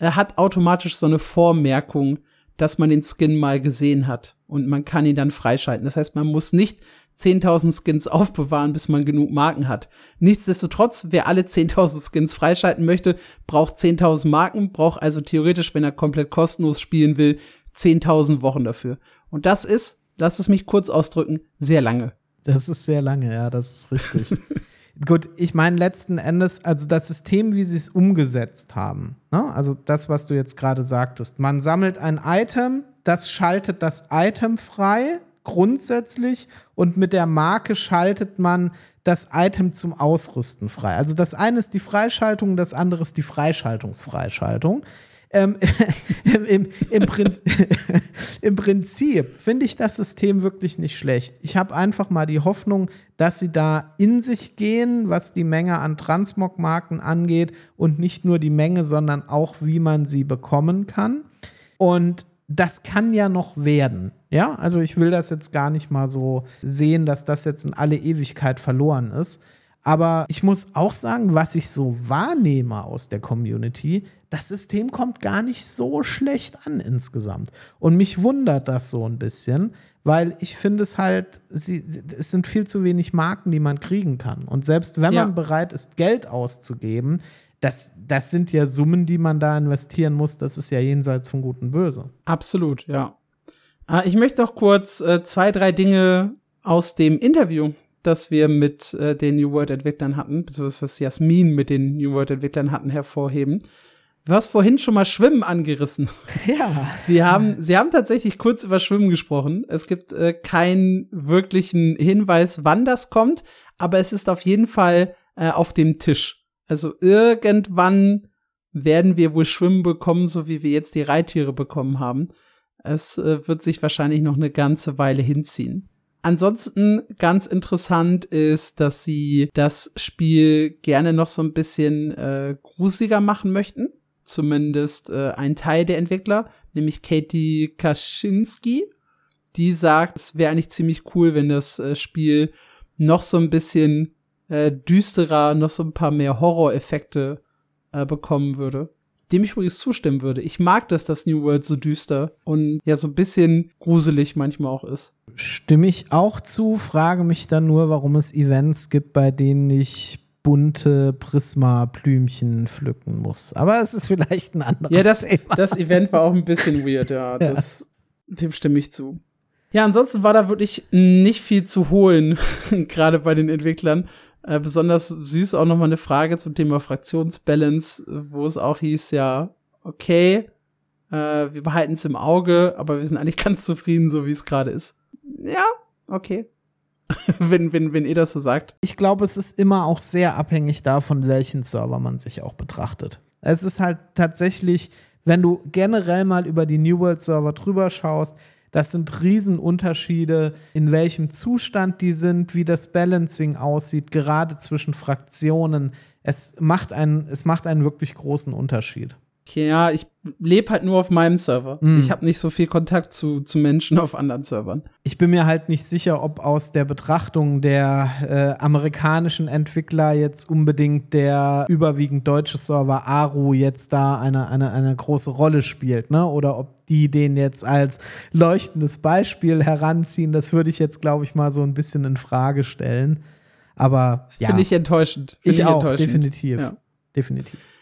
hat automatisch so eine Vormerkung, dass man den Skin mal gesehen hat und man kann ihn dann freischalten. Das heißt, man muss nicht 10.000 Skins aufbewahren, bis man genug Marken hat. Nichtsdestotrotz, wer alle 10.000 Skins freischalten möchte, braucht 10.000 Marken, braucht also theoretisch, wenn er komplett kostenlos spielen will, 10.000 Wochen dafür. Und das ist, lass es mich kurz ausdrücken, sehr lange. Das ist sehr lange, ja, das ist richtig. [LAUGHS] Gut, ich meine letzten Endes, also das System, wie sie es umgesetzt haben, ne? also das, was du jetzt gerade sagtest, man sammelt ein Item, das schaltet das Item frei, grundsätzlich, und mit der Marke schaltet man das Item zum Ausrüsten frei. Also das eine ist die Freischaltung, das andere ist die Freischaltungsfreischaltung. Ähm, [LAUGHS] im, im, im, Prin [LAUGHS] im, Prinzip finde ich das System wirklich nicht schlecht. Ich habe einfach mal die Hoffnung, dass sie da in sich gehen, was die Menge an Transmog-Marken angeht und nicht nur die Menge, sondern auch, wie man sie bekommen kann. Und das kann ja noch werden. Ja, also ich will das jetzt gar nicht mal so sehen, dass das jetzt in alle Ewigkeit verloren ist. Aber ich muss auch sagen, was ich so wahrnehme aus der Community, das System kommt gar nicht so schlecht an insgesamt. Und mich wundert das so ein bisschen, weil ich finde es halt, sie, es sind viel zu wenig Marken, die man kriegen kann. Und selbst wenn ja. man bereit ist, Geld auszugeben, das, das sind ja Summen, die man da investieren muss. Das ist ja jenseits von Gut und Böse. Absolut, ja. Ah, ich möchte noch kurz äh, zwei, drei Dinge aus dem Interview, das wir mit äh, den New World Entwicklern hatten, beziehungsweise was Jasmin mit den New World Entwicklern hatten, hervorheben. Du hast vorhin schon mal Schwimmen angerissen. [LAUGHS] Ja. Sie haben, Sie haben tatsächlich kurz über Schwimmen gesprochen. Es gibt äh, keinen wirklichen Hinweis, wann das kommt, aber es ist auf jeden Fall äh, auf dem Tisch. Also irgendwann werden wir wohl Schwimmen bekommen, so wie wir jetzt die Reittiere bekommen haben. Es äh, wird sich wahrscheinlich noch eine ganze Weile hinziehen. Ansonsten ganz interessant ist, dass sie das Spiel gerne noch so ein bisschen äh, gruseliger machen möchten zumindest äh, ein Teil der Entwickler, nämlich Katie Kaczynski. Die sagt, es wäre eigentlich ziemlich cool, wenn das äh, Spiel noch so ein bisschen äh, düsterer, noch so ein paar mehr Horroreffekte äh, bekommen würde. dem ich übrigens zustimmen würde. Ich mag das, dass New World so düster und ja so ein bisschen gruselig manchmal auch ist. Stimme ich auch zu, frage mich dann nur, warum es Events gibt, bei denen ich bunte Prisma-Blümchen pflücken muss. Aber es ist vielleicht ein anderes Ja, das, Thema. das Event war auch ein bisschen [LAUGHS] weird, ja. Das, ja. Dem stimme ich zu. Ja, ansonsten war da wirklich nicht viel zu holen, [LAUGHS] gerade bei den Entwicklern. Äh, besonders süß auch nochmal eine Frage zum Thema Fraktionsbalance, wo es auch hieß, ja, okay, äh, wir behalten es im Auge, aber wir sind eigentlich [LAUGHS] ganz zufrieden, so wie es gerade ist. Ja, okay. [LAUGHS] wenn, wenn, wenn ihr das so sagt. Ich glaube, es ist immer auch sehr abhängig davon, welchen Server man sich auch betrachtet. Es ist halt tatsächlich, wenn du generell mal über die New World Server drüber schaust, das sind Riesenunterschiede, in welchem Zustand die sind, wie das Balancing aussieht, gerade zwischen Fraktionen. Es macht einen, es macht einen wirklich großen Unterschied. Okay, ja, ich lebe halt nur auf meinem Server. Mm. Ich habe nicht so viel Kontakt zu, zu Menschen auf anderen Servern. Ich bin mir halt nicht sicher, ob aus der Betrachtung der äh, amerikanischen Entwickler jetzt unbedingt der überwiegend deutsche Server Aru jetzt da eine, eine, eine große Rolle spielt, ne? Oder ob die den jetzt als leuchtendes Beispiel heranziehen, das würde ich jetzt, glaube ich, mal so ein bisschen in Frage stellen. Aber ja. Finde ich enttäuschend. Find ich, ich, auch, enttäuschend. definitiv. Ja. Definitiv.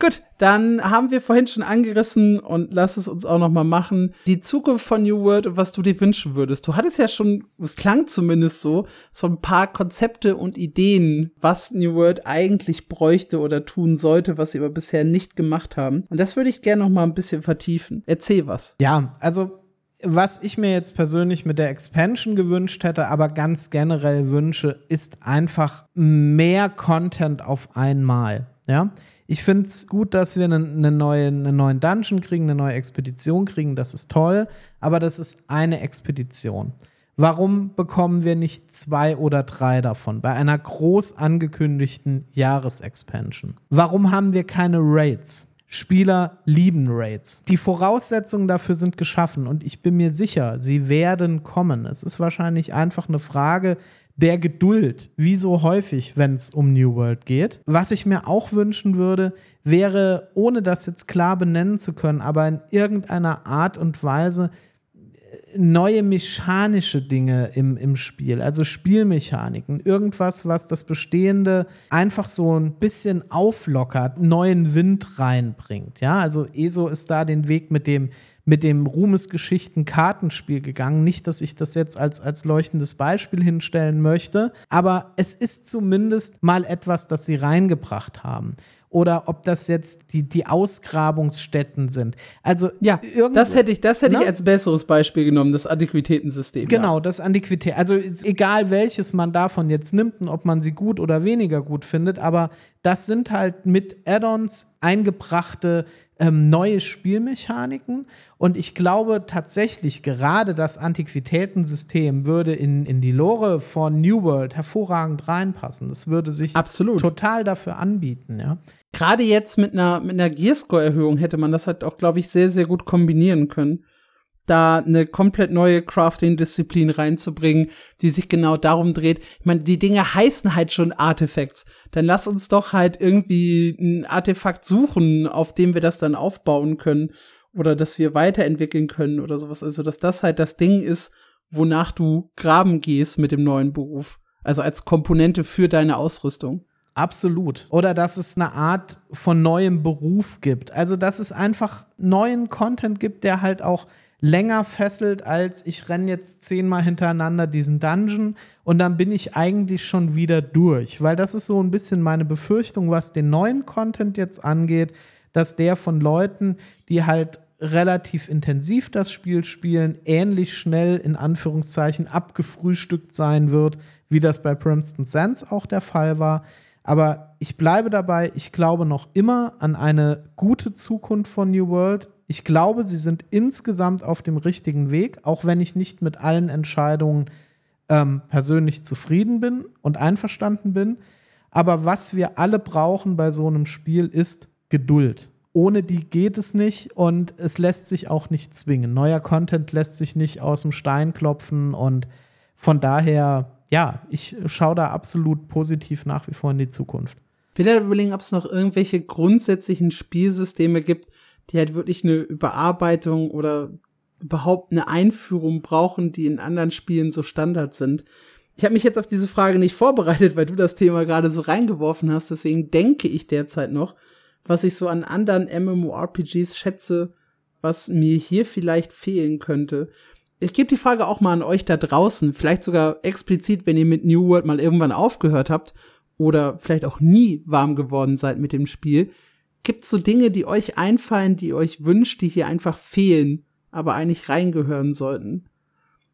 Gut, dann haben wir vorhin schon angerissen und lass es uns auch noch mal machen. Die Zukunft von New World und was du dir wünschen würdest. Du hattest ja schon, es klang zumindest so, so ein paar Konzepte und Ideen, was New World eigentlich bräuchte oder tun sollte, was sie aber bisher nicht gemacht haben. Und das würde ich gerne noch mal ein bisschen vertiefen. Erzähl was. Ja, also was ich mir jetzt persönlich mit der Expansion gewünscht hätte, aber ganz generell wünsche, ist einfach mehr Content auf einmal. Ja, ich finde es gut, dass wir einen, eine neue, einen neuen Dungeon kriegen, eine neue Expedition kriegen. Das ist toll. Aber das ist eine Expedition. Warum bekommen wir nicht zwei oder drei davon bei einer groß angekündigten Jahresexpansion? Warum haben wir keine Raids? Spieler lieben Raids. Die Voraussetzungen dafür sind geschaffen und ich bin mir sicher, sie werden kommen. Es ist wahrscheinlich einfach eine Frage der Geduld, wie so häufig, wenn es um New World geht. Was ich mir auch wünschen würde, wäre, ohne das jetzt klar benennen zu können, aber in irgendeiner Art und Weise äh, neue mechanische Dinge im, im Spiel, also Spielmechaniken, irgendwas, was das Bestehende einfach so ein bisschen auflockert, neuen Wind reinbringt. Ja, also ESO ist da den Weg mit dem mit dem Ruhmesgeschichten-Kartenspiel gegangen. Nicht, dass ich das jetzt als, als leuchtendes Beispiel hinstellen möchte, aber es ist zumindest mal etwas, das sie reingebracht haben oder ob das jetzt die, die Ausgrabungsstätten sind. Also ja, das hätte ich, das hätte ich ne? als besseres Beispiel genommen, das Antiquitätensystem. Genau, ja. das Antiquität. Also egal welches man davon jetzt nimmt und ob man sie gut oder weniger gut findet, aber das sind halt mit Add-ons eingebrachte ähm, neue Spielmechaniken. Und ich glaube tatsächlich, gerade das Antiquitätensystem würde in, in die Lore von New World hervorragend reinpassen. Das würde sich Absolut. total dafür anbieten, ja. Gerade jetzt mit einer, mit einer Gearscore-Erhöhung hätte man das halt auch, glaube ich, sehr, sehr gut kombinieren können da eine komplett neue Crafting-Disziplin reinzubringen, die sich genau darum dreht. Ich meine, die Dinge heißen halt schon Artefacts. Dann lass uns doch halt irgendwie ein Artefakt suchen, auf dem wir das dann aufbauen können oder dass wir weiterentwickeln können oder sowas. Also, dass das halt das Ding ist, wonach du graben gehst mit dem neuen Beruf. Also als Komponente für deine Ausrüstung. Absolut. Oder dass es eine Art von neuem Beruf gibt. Also, dass es einfach neuen Content gibt, der halt auch länger fesselt, als ich renne jetzt zehnmal hintereinander diesen Dungeon und dann bin ich eigentlich schon wieder durch. Weil das ist so ein bisschen meine Befürchtung, was den neuen Content jetzt angeht, dass der von Leuten, die halt relativ intensiv das Spiel spielen, ähnlich schnell in Anführungszeichen abgefrühstückt sein wird, wie das bei Princeton Sands auch der Fall war. Aber ich bleibe dabei, ich glaube noch immer an eine gute Zukunft von New World. Ich glaube, sie sind insgesamt auf dem richtigen Weg, auch wenn ich nicht mit allen Entscheidungen ähm, persönlich zufrieden bin und einverstanden bin. Aber was wir alle brauchen bei so einem Spiel ist Geduld. Ohne die geht es nicht und es lässt sich auch nicht zwingen. Neuer Content lässt sich nicht aus dem Stein klopfen und von daher, ja, ich schaue da absolut positiv nach wie vor in die Zukunft. Ich will überlegen, ob es noch irgendwelche grundsätzlichen Spielsysteme gibt, die halt wirklich eine Überarbeitung oder überhaupt eine Einführung brauchen, die in anderen Spielen so Standard sind. Ich habe mich jetzt auf diese Frage nicht vorbereitet, weil du das Thema gerade so reingeworfen hast. Deswegen denke ich derzeit noch, was ich so an anderen MMORPGs schätze, was mir hier vielleicht fehlen könnte. Ich gebe die Frage auch mal an euch da draußen, vielleicht sogar explizit, wenn ihr mit New World mal irgendwann aufgehört habt oder vielleicht auch nie warm geworden seid mit dem Spiel. Gibt's so Dinge, die euch einfallen, die ihr euch wünscht, die hier einfach fehlen, aber eigentlich reingehören sollten?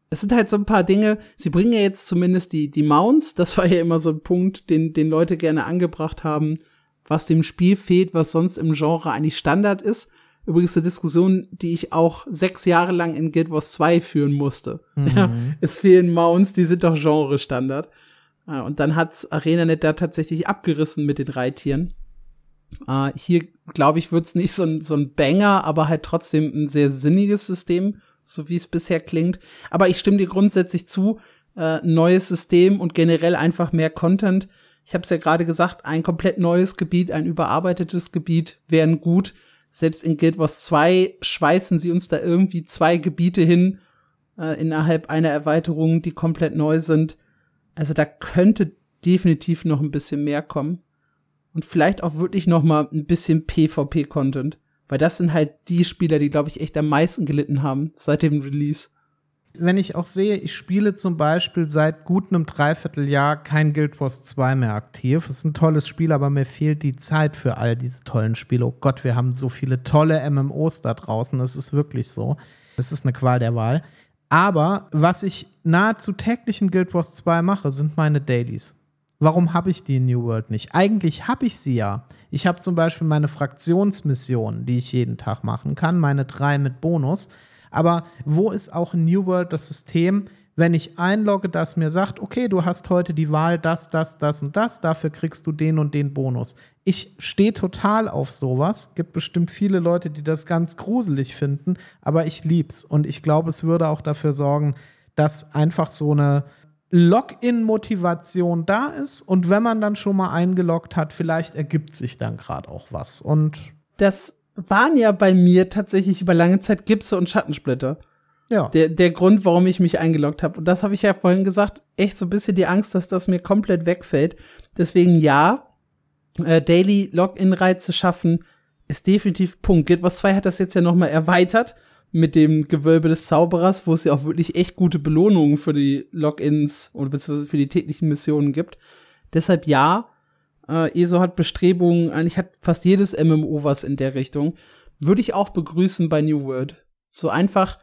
es sind halt so ein paar Dinge, sie bringen ja jetzt zumindest die, die Mounts, das war ja immer so ein Punkt, den, den Leute gerne angebracht haben, was dem Spiel fehlt, was sonst im Genre eigentlich Standard ist. Übrigens eine Diskussion, die ich auch sechs Jahre lang in Guild Wars 2 führen musste. Mhm. Ja, es fehlen Mounts, die sind doch Genre-Standard. Und dann hat's ArenaNet da tatsächlich abgerissen mit den Reittieren. Uh, hier, glaube ich, wird's nicht so ein, so ein Banger, aber halt trotzdem ein sehr sinniges System so wie es bisher klingt. Aber ich stimme dir grundsätzlich zu, äh, neues System und generell einfach mehr Content. Ich habe es ja gerade gesagt, ein komplett neues Gebiet, ein überarbeitetes Gebiet wären gut. Selbst in Guild Wars 2 schweißen sie uns da irgendwie zwei Gebiete hin äh, innerhalb einer Erweiterung, die komplett neu sind. Also da könnte definitiv noch ein bisschen mehr kommen. Und vielleicht auch wirklich noch mal ein bisschen PvP-Content. Weil das sind halt die Spieler, die, glaube ich, echt am meisten gelitten haben seit dem Release. Wenn ich auch sehe, ich spiele zum Beispiel seit gut einem Dreivierteljahr kein Guild Wars 2 mehr aktiv. Es ist ein tolles Spiel, aber mir fehlt die Zeit für all diese tollen Spiele. Oh Gott, wir haben so viele tolle MMOs da draußen. Das ist wirklich so. Das ist eine Qual der Wahl. Aber was ich nahezu täglich in Guild Wars 2 mache, sind meine Dailies. Warum habe ich die New World nicht? Eigentlich habe ich sie ja. Ich habe zum Beispiel meine Fraktionsmission, die ich jeden Tag machen kann, meine drei mit Bonus. Aber wo ist auch in New World das System, wenn ich einlogge, das mir sagt, okay, du hast heute die Wahl, das, das, das und das, dafür kriegst du den und den Bonus. Ich stehe total auf sowas. Gibt bestimmt viele Leute, die das ganz gruselig finden, aber ich lieb's. Und ich glaube, es würde auch dafür sorgen, dass einfach so eine Login-Motivation da ist und wenn man dann schon mal eingeloggt hat, vielleicht ergibt sich dann gerade auch was. Und das waren ja bei mir tatsächlich über lange Zeit Gipse und Schattensplitter. Ja. Der, der Grund, warum ich mich eingeloggt habe. Und das habe ich ja vorhin gesagt, echt so ein bisschen die Angst, dass das mir komplett wegfällt. Deswegen ja, äh, Daily Login-Reize schaffen ist definitiv Punkt. Guild Wars 2 hat das jetzt ja noch mal erweitert mit dem Gewölbe des Zauberers, wo es ja auch wirklich echt gute Belohnungen für die Logins oder beziehungsweise für die täglichen Missionen gibt. Deshalb ja, äh, ESO hat Bestrebungen, eigentlich hat fast jedes MMO was in der Richtung. Würde ich auch begrüßen bei New World. So einfach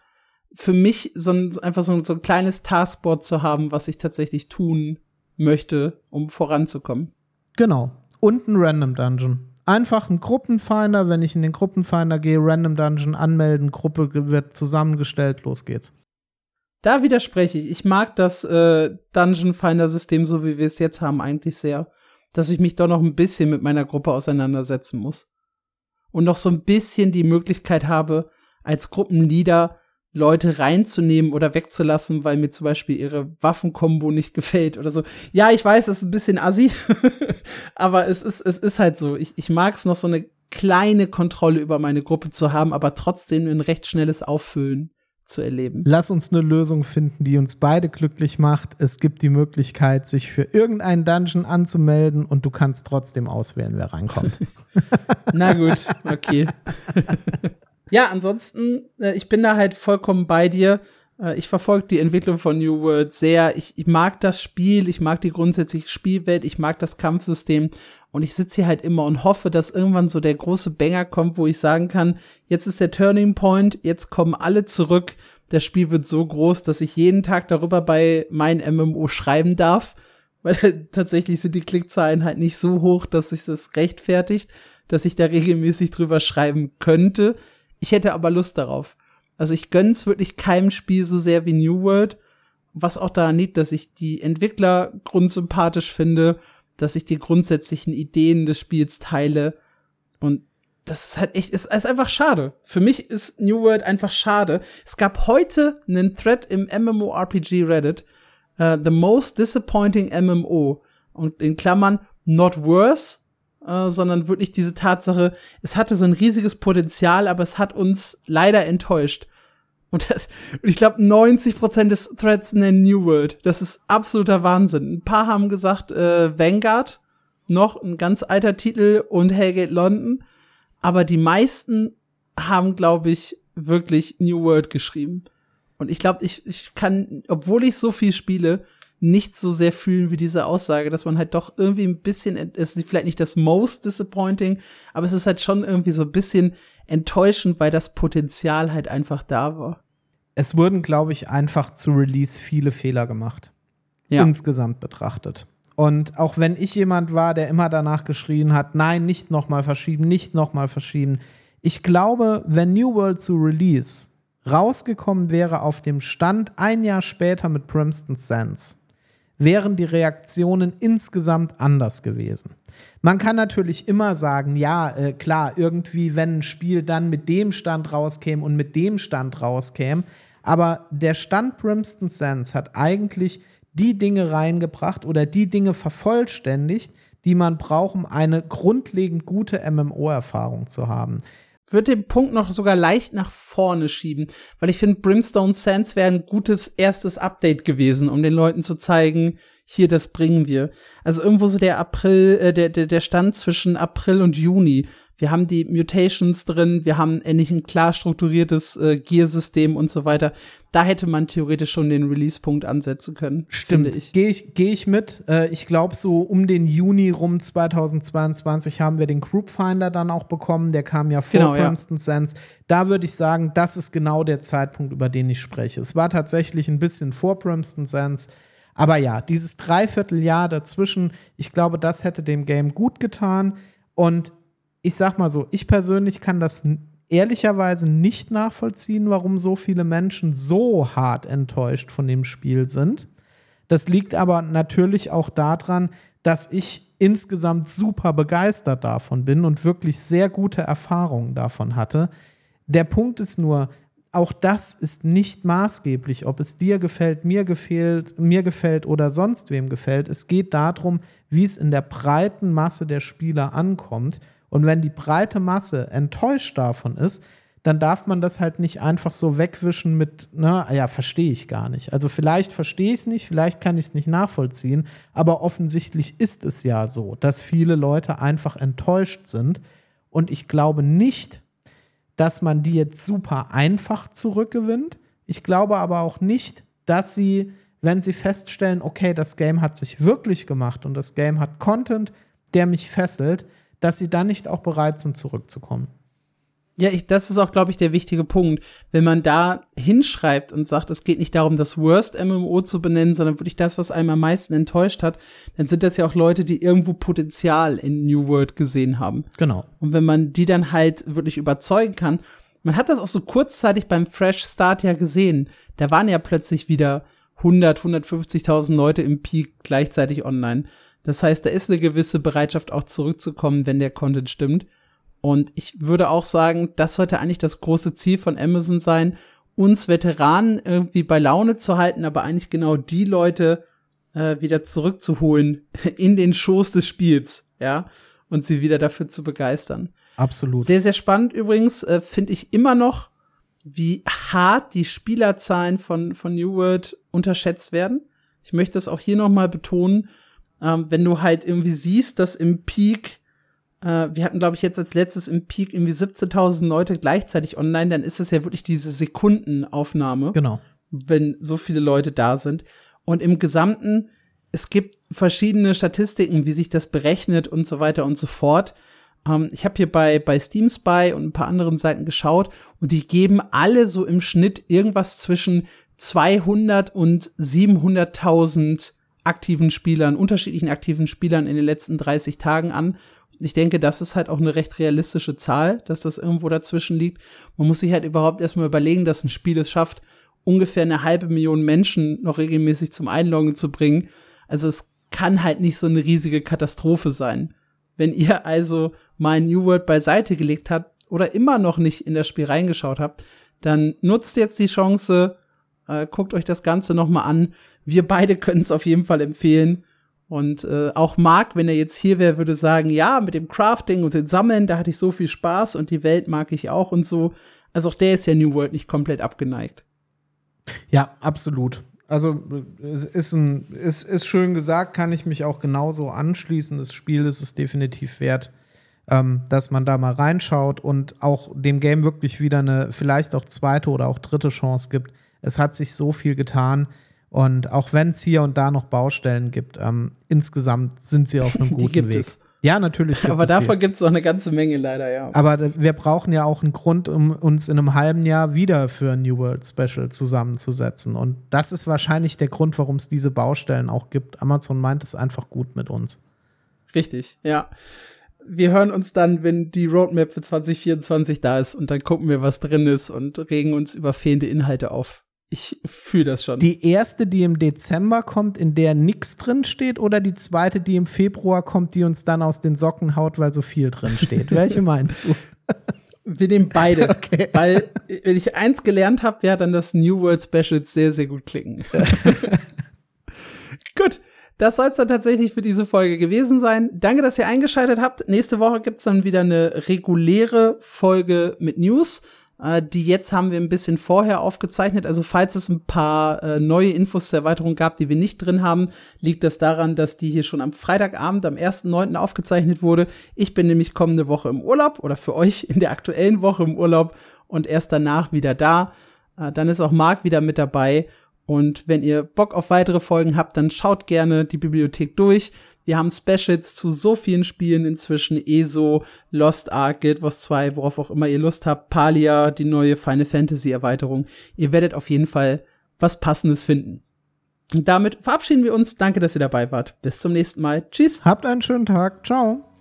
für mich so ein, einfach so ein, so ein kleines Taskboard zu haben, was ich tatsächlich tun möchte, um voranzukommen. Genau. Und ein Random Dungeon einfach ein Gruppenfinder, wenn ich in den Gruppenfinder gehe, Random Dungeon anmelden, Gruppe wird zusammengestellt, los geht's. Da widerspreche ich. Ich mag das äh, Dungeon Finder System, so wie wir es jetzt haben, eigentlich sehr. Dass ich mich doch noch ein bisschen mit meiner Gruppe auseinandersetzen muss. Und noch so ein bisschen die Möglichkeit habe, als Gruppenleader Leute reinzunehmen oder wegzulassen, weil mir zum Beispiel ihre Waffenkombo nicht gefällt oder so. Ja, ich weiß, es ist ein bisschen assi, [LAUGHS] aber es ist, es ist halt so. Ich, ich mag es noch so eine kleine Kontrolle über meine Gruppe zu haben, aber trotzdem ein recht schnelles Auffüllen zu erleben. Lass uns eine Lösung finden, die uns beide glücklich macht. Es gibt die Möglichkeit, sich für irgendeinen Dungeon anzumelden und du kannst trotzdem auswählen, wer reinkommt. [LAUGHS] Na gut, okay. [LAUGHS] ja, ansonsten, äh, ich bin da halt vollkommen bei dir. Äh, ich verfolge die Entwicklung von New World sehr. Ich, ich mag das Spiel, ich mag die grundsätzliche Spielwelt, ich mag das Kampfsystem und ich sitze hier halt immer und hoffe, dass irgendwann so der große Banger kommt, wo ich sagen kann, jetzt ist der Turning Point, jetzt kommen alle zurück. Das Spiel wird so groß, dass ich jeden Tag darüber bei mein MMO schreiben darf, [LAUGHS] weil tatsächlich sind die Klickzahlen halt nicht so hoch, dass sich das rechtfertigt, dass ich da regelmäßig drüber schreiben könnte. Ich hätte aber Lust darauf. Also ich gönn's wirklich keinem Spiel so sehr wie New World, was auch daran liegt, dass ich die Entwickler grundsympathisch finde, dass ich die grundsätzlichen Ideen des Spiels teile und das ist halt echt, ist, ist einfach schade. Für mich ist New World einfach schade. Es gab heute einen Thread im MMORPG Reddit, uh, the most disappointing MMO und in Klammern not worse, äh, sondern wirklich diese Tatsache, es hatte so ein riesiges Potenzial, aber es hat uns leider enttäuscht. Und, das, und ich glaube, 90% des Threads nennen New World. Das ist absoluter Wahnsinn. Ein paar haben gesagt, äh, Vanguard, noch ein ganz alter Titel und Hellgate London. Aber die meisten haben, glaube ich, wirklich New World geschrieben. Und ich glaube, ich, ich kann, obwohl ich so viel spiele, nicht so sehr fühlen wie diese Aussage, dass man halt doch irgendwie ein bisschen, es ist vielleicht nicht das most disappointing, aber es ist halt schon irgendwie so ein bisschen enttäuschend, weil das Potenzial halt einfach da war. Es wurden, glaube ich, einfach zu Release viele Fehler gemacht. Ja. Insgesamt betrachtet. Und auch wenn ich jemand war, der immer danach geschrien hat, nein, nicht nochmal verschieben, nicht nochmal verschieben. Ich glaube, wenn New World zu Release rausgekommen wäre auf dem Stand ein Jahr später mit Primston Sands, wären die Reaktionen insgesamt anders gewesen. Man kann natürlich immer sagen, ja, äh, klar, irgendwie, wenn ein Spiel dann mit dem Stand rauskäme und mit dem Stand rauskäme, aber der Stand Brimston Sands hat eigentlich die Dinge reingebracht oder die Dinge vervollständigt, die man braucht, um eine grundlegend gute MMO-Erfahrung zu haben würde den Punkt noch sogar leicht nach vorne schieben, weil ich finde, Brimstone Sands wäre ein gutes erstes Update gewesen, um den Leuten zu zeigen, hier, das bringen wir. Also irgendwo so der April, äh, der, der, der Stand zwischen April und Juni wir haben die Mutations drin, wir haben endlich ein klar strukturiertes äh, Gear-System und so weiter. Da hätte man theoretisch schon den Release-Punkt ansetzen können. Stimmt. ich. Gehe ich, geh ich mit. Äh, ich glaube, so um den Juni rum 2022 haben wir den Group Finder dann auch bekommen. Der kam ja vor genau, Primston ja. Sense. Da würde ich sagen, das ist genau der Zeitpunkt, über den ich spreche. Es war tatsächlich ein bisschen vor Primston Sense. Aber ja, dieses Dreivierteljahr dazwischen, ich glaube, das hätte dem Game gut getan. Und ich sag mal so, ich persönlich kann das ehrlicherweise nicht nachvollziehen, warum so viele Menschen so hart enttäuscht von dem Spiel sind. Das liegt aber natürlich auch daran, dass ich insgesamt super begeistert davon bin und wirklich sehr gute Erfahrungen davon hatte. Der Punkt ist nur, auch das ist nicht maßgeblich, ob es dir gefällt, mir gefällt, mir gefällt oder sonst wem gefällt. Es geht darum, wie es in der breiten Masse der Spieler ankommt. Und wenn die breite Masse enttäuscht davon ist, dann darf man das halt nicht einfach so wegwischen mit, na ja, verstehe ich gar nicht. Also vielleicht verstehe ich es nicht, vielleicht kann ich es nicht nachvollziehen, aber offensichtlich ist es ja so, dass viele Leute einfach enttäuscht sind. Und ich glaube nicht, dass man die jetzt super einfach zurückgewinnt. Ich glaube aber auch nicht, dass sie, wenn sie feststellen, okay, das Game hat sich wirklich gemacht und das Game hat Content, der mich fesselt, dass sie dann nicht auch bereit sind, zurückzukommen. Ja, ich, das ist auch, glaube ich, der wichtige Punkt. Wenn man da hinschreibt und sagt, es geht nicht darum, das Worst MMO zu benennen, sondern wirklich das, was einem am meisten enttäuscht hat, dann sind das ja auch Leute, die irgendwo Potenzial in New World gesehen haben. Genau. Und wenn man die dann halt wirklich überzeugen kann, man hat das auch so kurzzeitig beim Fresh Start ja gesehen. Da waren ja plötzlich wieder 100, 150.000 Leute im Peak gleichzeitig online. Das heißt, da ist eine gewisse Bereitschaft auch zurückzukommen, wenn der Content stimmt. Und ich würde auch sagen, das sollte eigentlich das große Ziel von Amazon sein, uns Veteranen irgendwie bei Laune zu halten, aber eigentlich genau die Leute äh, wieder zurückzuholen [LAUGHS] in den Schoß des Spiels, ja, und sie wieder dafür zu begeistern. Absolut. Sehr, sehr spannend übrigens, äh, finde ich immer noch, wie hart die Spielerzahlen von, von New World unterschätzt werden. Ich möchte das auch hier noch mal betonen ähm, wenn du halt irgendwie siehst, dass im Peak, äh, wir hatten, glaube ich, jetzt als letztes im Peak irgendwie 17.000 Leute gleichzeitig online, dann ist es ja wirklich diese Sekundenaufnahme. Genau. Wenn so viele Leute da sind. Und im Gesamten, es gibt verschiedene Statistiken, wie sich das berechnet und so weiter und so fort. Ähm, ich habe hier bei, bei Steam Spy und ein paar anderen Seiten geschaut und die geben alle so im Schnitt irgendwas zwischen 200 und 700.000 aktiven Spielern, unterschiedlichen aktiven Spielern in den letzten 30 Tagen an. Ich denke, das ist halt auch eine recht realistische Zahl, dass das irgendwo dazwischen liegt. Man muss sich halt überhaupt erstmal überlegen, dass ein Spiel es schafft, ungefähr eine halbe Million Menschen noch regelmäßig zum Einloggen zu bringen. Also es kann halt nicht so eine riesige Katastrophe sein. Wenn ihr [LAUGHS] also mal New World beiseite gelegt habt oder immer noch nicht in das Spiel reingeschaut habt, dann nutzt jetzt die Chance, äh, guckt euch das Ganze noch mal an. Wir beide können es auf jeden Fall empfehlen. Und äh, auch Marc, wenn er jetzt hier wäre, würde sagen, ja, mit dem Crafting und dem Sammeln, da hatte ich so viel Spaß und die Welt mag ich auch und so. Also auch der ist ja New World nicht komplett abgeneigt. Ja, absolut. Also es ist, ein, ist, ist schön gesagt, kann ich mich auch genauso anschließen. Das Spiel ist es definitiv wert, ähm, dass man da mal reinschaut und auch dem Game wirklich wieder eine vielleicht auch zweite oder auch dritte Chance gibt. Es hat sich so viel getan. Und auch wenn es hier und da noch Baustellen gibt, ähm, insgesamt sind sie auf einem [LAUGHS] guten Weg. Es. Ja, natürlich. Aber davon gibt es noch eine ganze Menge leider, ja. Aber wir brauchen ja auch einen Grund, um uns in einem halben Jahr wieder für ein New World Special zusammenzusetzen. Und das ist wahrscheinlich der Grund, warum es diese Baustellen auch gibt. Amazon meint es einfach gut mit uns. Richtig, ja. Wir hören uns dann, wenn die Roadmap für 2024 da ist und dann gucken wir, was drin ist und regen uns über fehlende Inhalte auf. Ich fühle das schon. Die erste, die im Dezember kommt, in der nichts drin steht, oder die zweite, die im Februar kommt, die uns dann aus den Socken haut, weil so viel drin steht? [LAUGHS] Welche meinst du? Wir nehmen beide. [LAUGHS] Okay. Weil, wenn ich eins gelernt habe, ja, dann das New World Specials sehr, sehr gut klicken. [LAUGHS] gut. Das soll es dann tatsächlich für diese Folge gewesen sein. Danke, dass ihr eingeschaltet habt. Nächste Woche gibt's dann wieder eine reguläre Folge mit News. Äh, die jetzt haben wir ein bisschen vorher aufgezeichnet. Also falls es ein paar äh, neue Infos zur Erweiterung gab, die wir nicht drin haben, liegt das daran, dass die hier schon am Freitagabend, am 1.9. aufgezeichnet wurde. Ich bin nämlich kommende Woche im Urlaub oder für euch in der aktuellen Woche im Urlaub und erst danach wieder da. Äh, dann ist auch Marc wieder mit dabei. Und wenn ihr Bock auf weitere Folgen habt, dann schaut gerne die Bibliothek durch. Wir haben Specials zu so vielen Spielen inzwischen. ESO, Lost Ark, Guild Wars 2, worauf auch immer ihr Lust habt. Palia, die neue Final Fantasy Erweiterung. Ihr werdet auf jeden Fall was Passendes finden. Und damit verabschieden wir uns. Danke, dass ihr dabei wart. Bis zum nächsten Mal. Tschüss. Habt einen schönen Tag. Ciao.